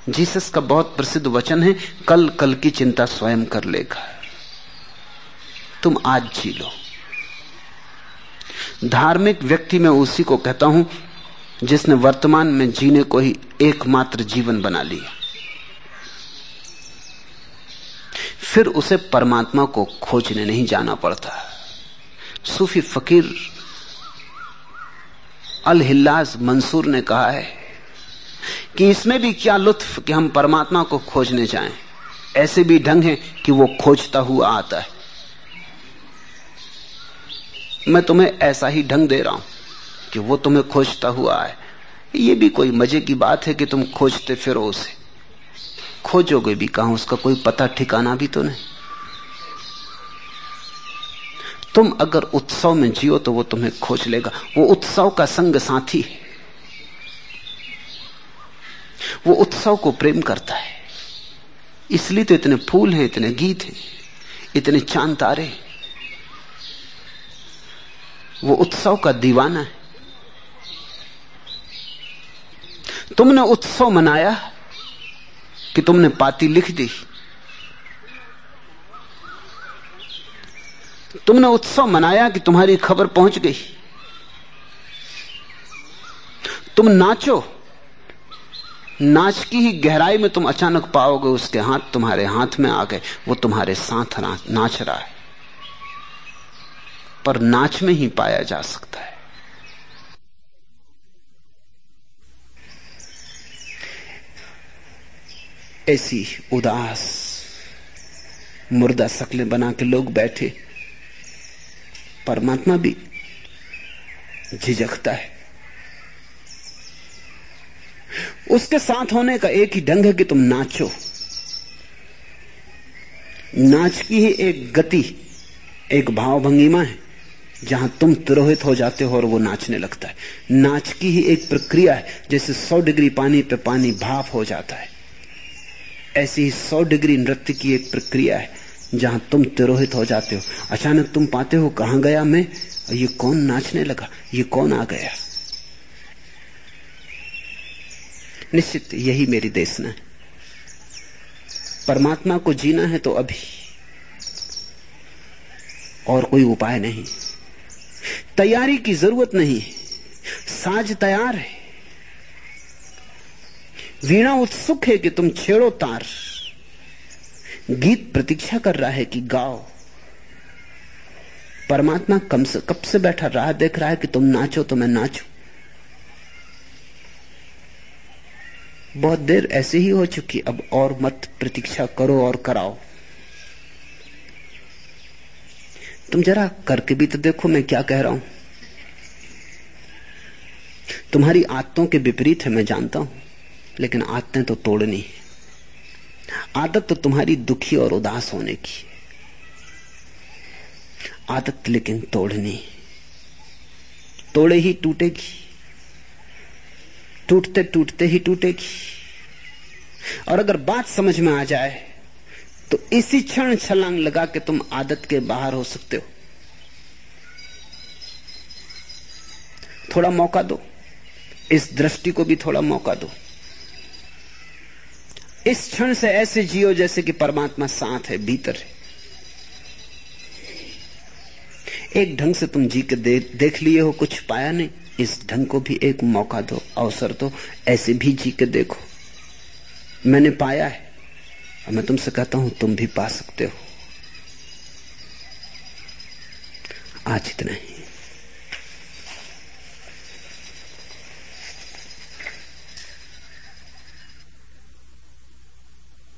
जीसस का बहुत प्रसिद्ध वचन है, कल कल की चिंता स्वयं कर लेगा। तुम आज जी लो। धार्मिक व्यक्ति में उसी को कहता हूँ, जिसने वर्तमान में जीने को ही एकमात्र जीवन बना लिया। फिर उसे परमात्मा को खोजने नहीं जाना पड़ता। सूफी फकीर अल हिल्लाज मंसूर ने कहा है कि इसमें भी क्या लुत्फ कि हम परमात्मा को खोजने जाएँ। ऐसे भी ढंग है कि वो खोजता हुआ आता है। मैं तुम्हें ऐसा ही ढंग दे रहा हूँ कि वो तुम्हें खोजता हुआ आए। ये भी कोई मज़े की बात है कि तुम खोजते फिरो उसे। खोजोगे भी कहा? उसका कोई पता, ठिकाना भी तो नहीं। तुम अगर उत्सव में जियो तो वो तुम्हें खोज लेगा। वो उत्सव का संग साथी है। वो उत्सव को प्रेम करता है। इसलिए तो इतने फूल हैं, इतने गीत हैं, इतने चाँद तारे वो उत्सव का दीवाना है। तुमने उत्सव मनाया? कि तुमने पाती लिख दी। तुमने उत्सव मनाया कि तुम्हारी खबर पहुँच गई। तुम नाचो। नाच की ही गहराई में तुम अचानक पाओगे, उसके हाथ तुम्हारे हाथ में आ गए, वो तुम्हारे साथ नाच रहा है। पर नाच में ही पाया जा सकता है। ऐसी उदास, मुर्दा शक्लें बना के लोग बैठे। परमात्मा भी झिझकता है। उसके साथ होने का एक ही ढंग है कि तुम नाचो। नाच की ही एक गति, एक भाव भंगिमा है, जहाँ तुम तुरोहित हो जाते हो और वो नाचने लगता है। नाच की ही एक प्रक्रिया है, जैसे सौ डिग्री पानी पे पानी भाप हो जाता है। ऐसी ही सौ डिग्री नृत्य की एक प्रक्रिया है, जहाँ तुम तिरोहित हो जाते हो। अचानक तुम पाते हो, कहाँ गया मैं? ये कौन नाचने लगा? ये कौन आ गया? निश्चित यही मेरी देशना है। परमात्मा को जीना है तो अभी। और कोई उपाय नहीं। तैयारी की ज़रूरत नहीं। साज तैयार है। वीणा उत्सुक है कि तुम छेड़ो तार। गीत प्रतीक्षा कर रहा है कि गाओ। परमात्मा कम से, कब से बैठा राह देख रहा है कि तुम नाचो तो मैं नाचू। बहुत देर ऐसे ही हो चुकी, अब और मत प्रतीक्षा करो और कराओ। तुम जरा करके भी तो देखो मैं क्या कह रहा हूँ। तुम्हारी आदतों के विपरीत है, मैं जानता हूँ। लेकिन आदतें तो तोड़नी आदत तो तुम्हारी दुखी और उदास होने की आदत लेकिन तोड़नी तोड़े ही टूटेगी। टूटते टूटते ही टूटेगी। और अगर बात समझ में आ जाए तो इसी क्षण छलांग लगा के तुम आदत के बाहर हो सकते हो। थोड़ा मौका दो। इस दृष्टि को भी थोड़ा मौका दो। इस क्षण से ऐसे जियो जैसे कि परमात्मा साथ है भीतर है। एक ढंग से तुम जी के दे, देख लिए हो कुछ पाया नहीं। इस ढंग को भी एक मौका दो अवसर दो ऐसे भी जी के देखो। मैंने पाया है और मैं तुमसे कहता हूँ तुम भी पा सकते हो। आज इतना ही।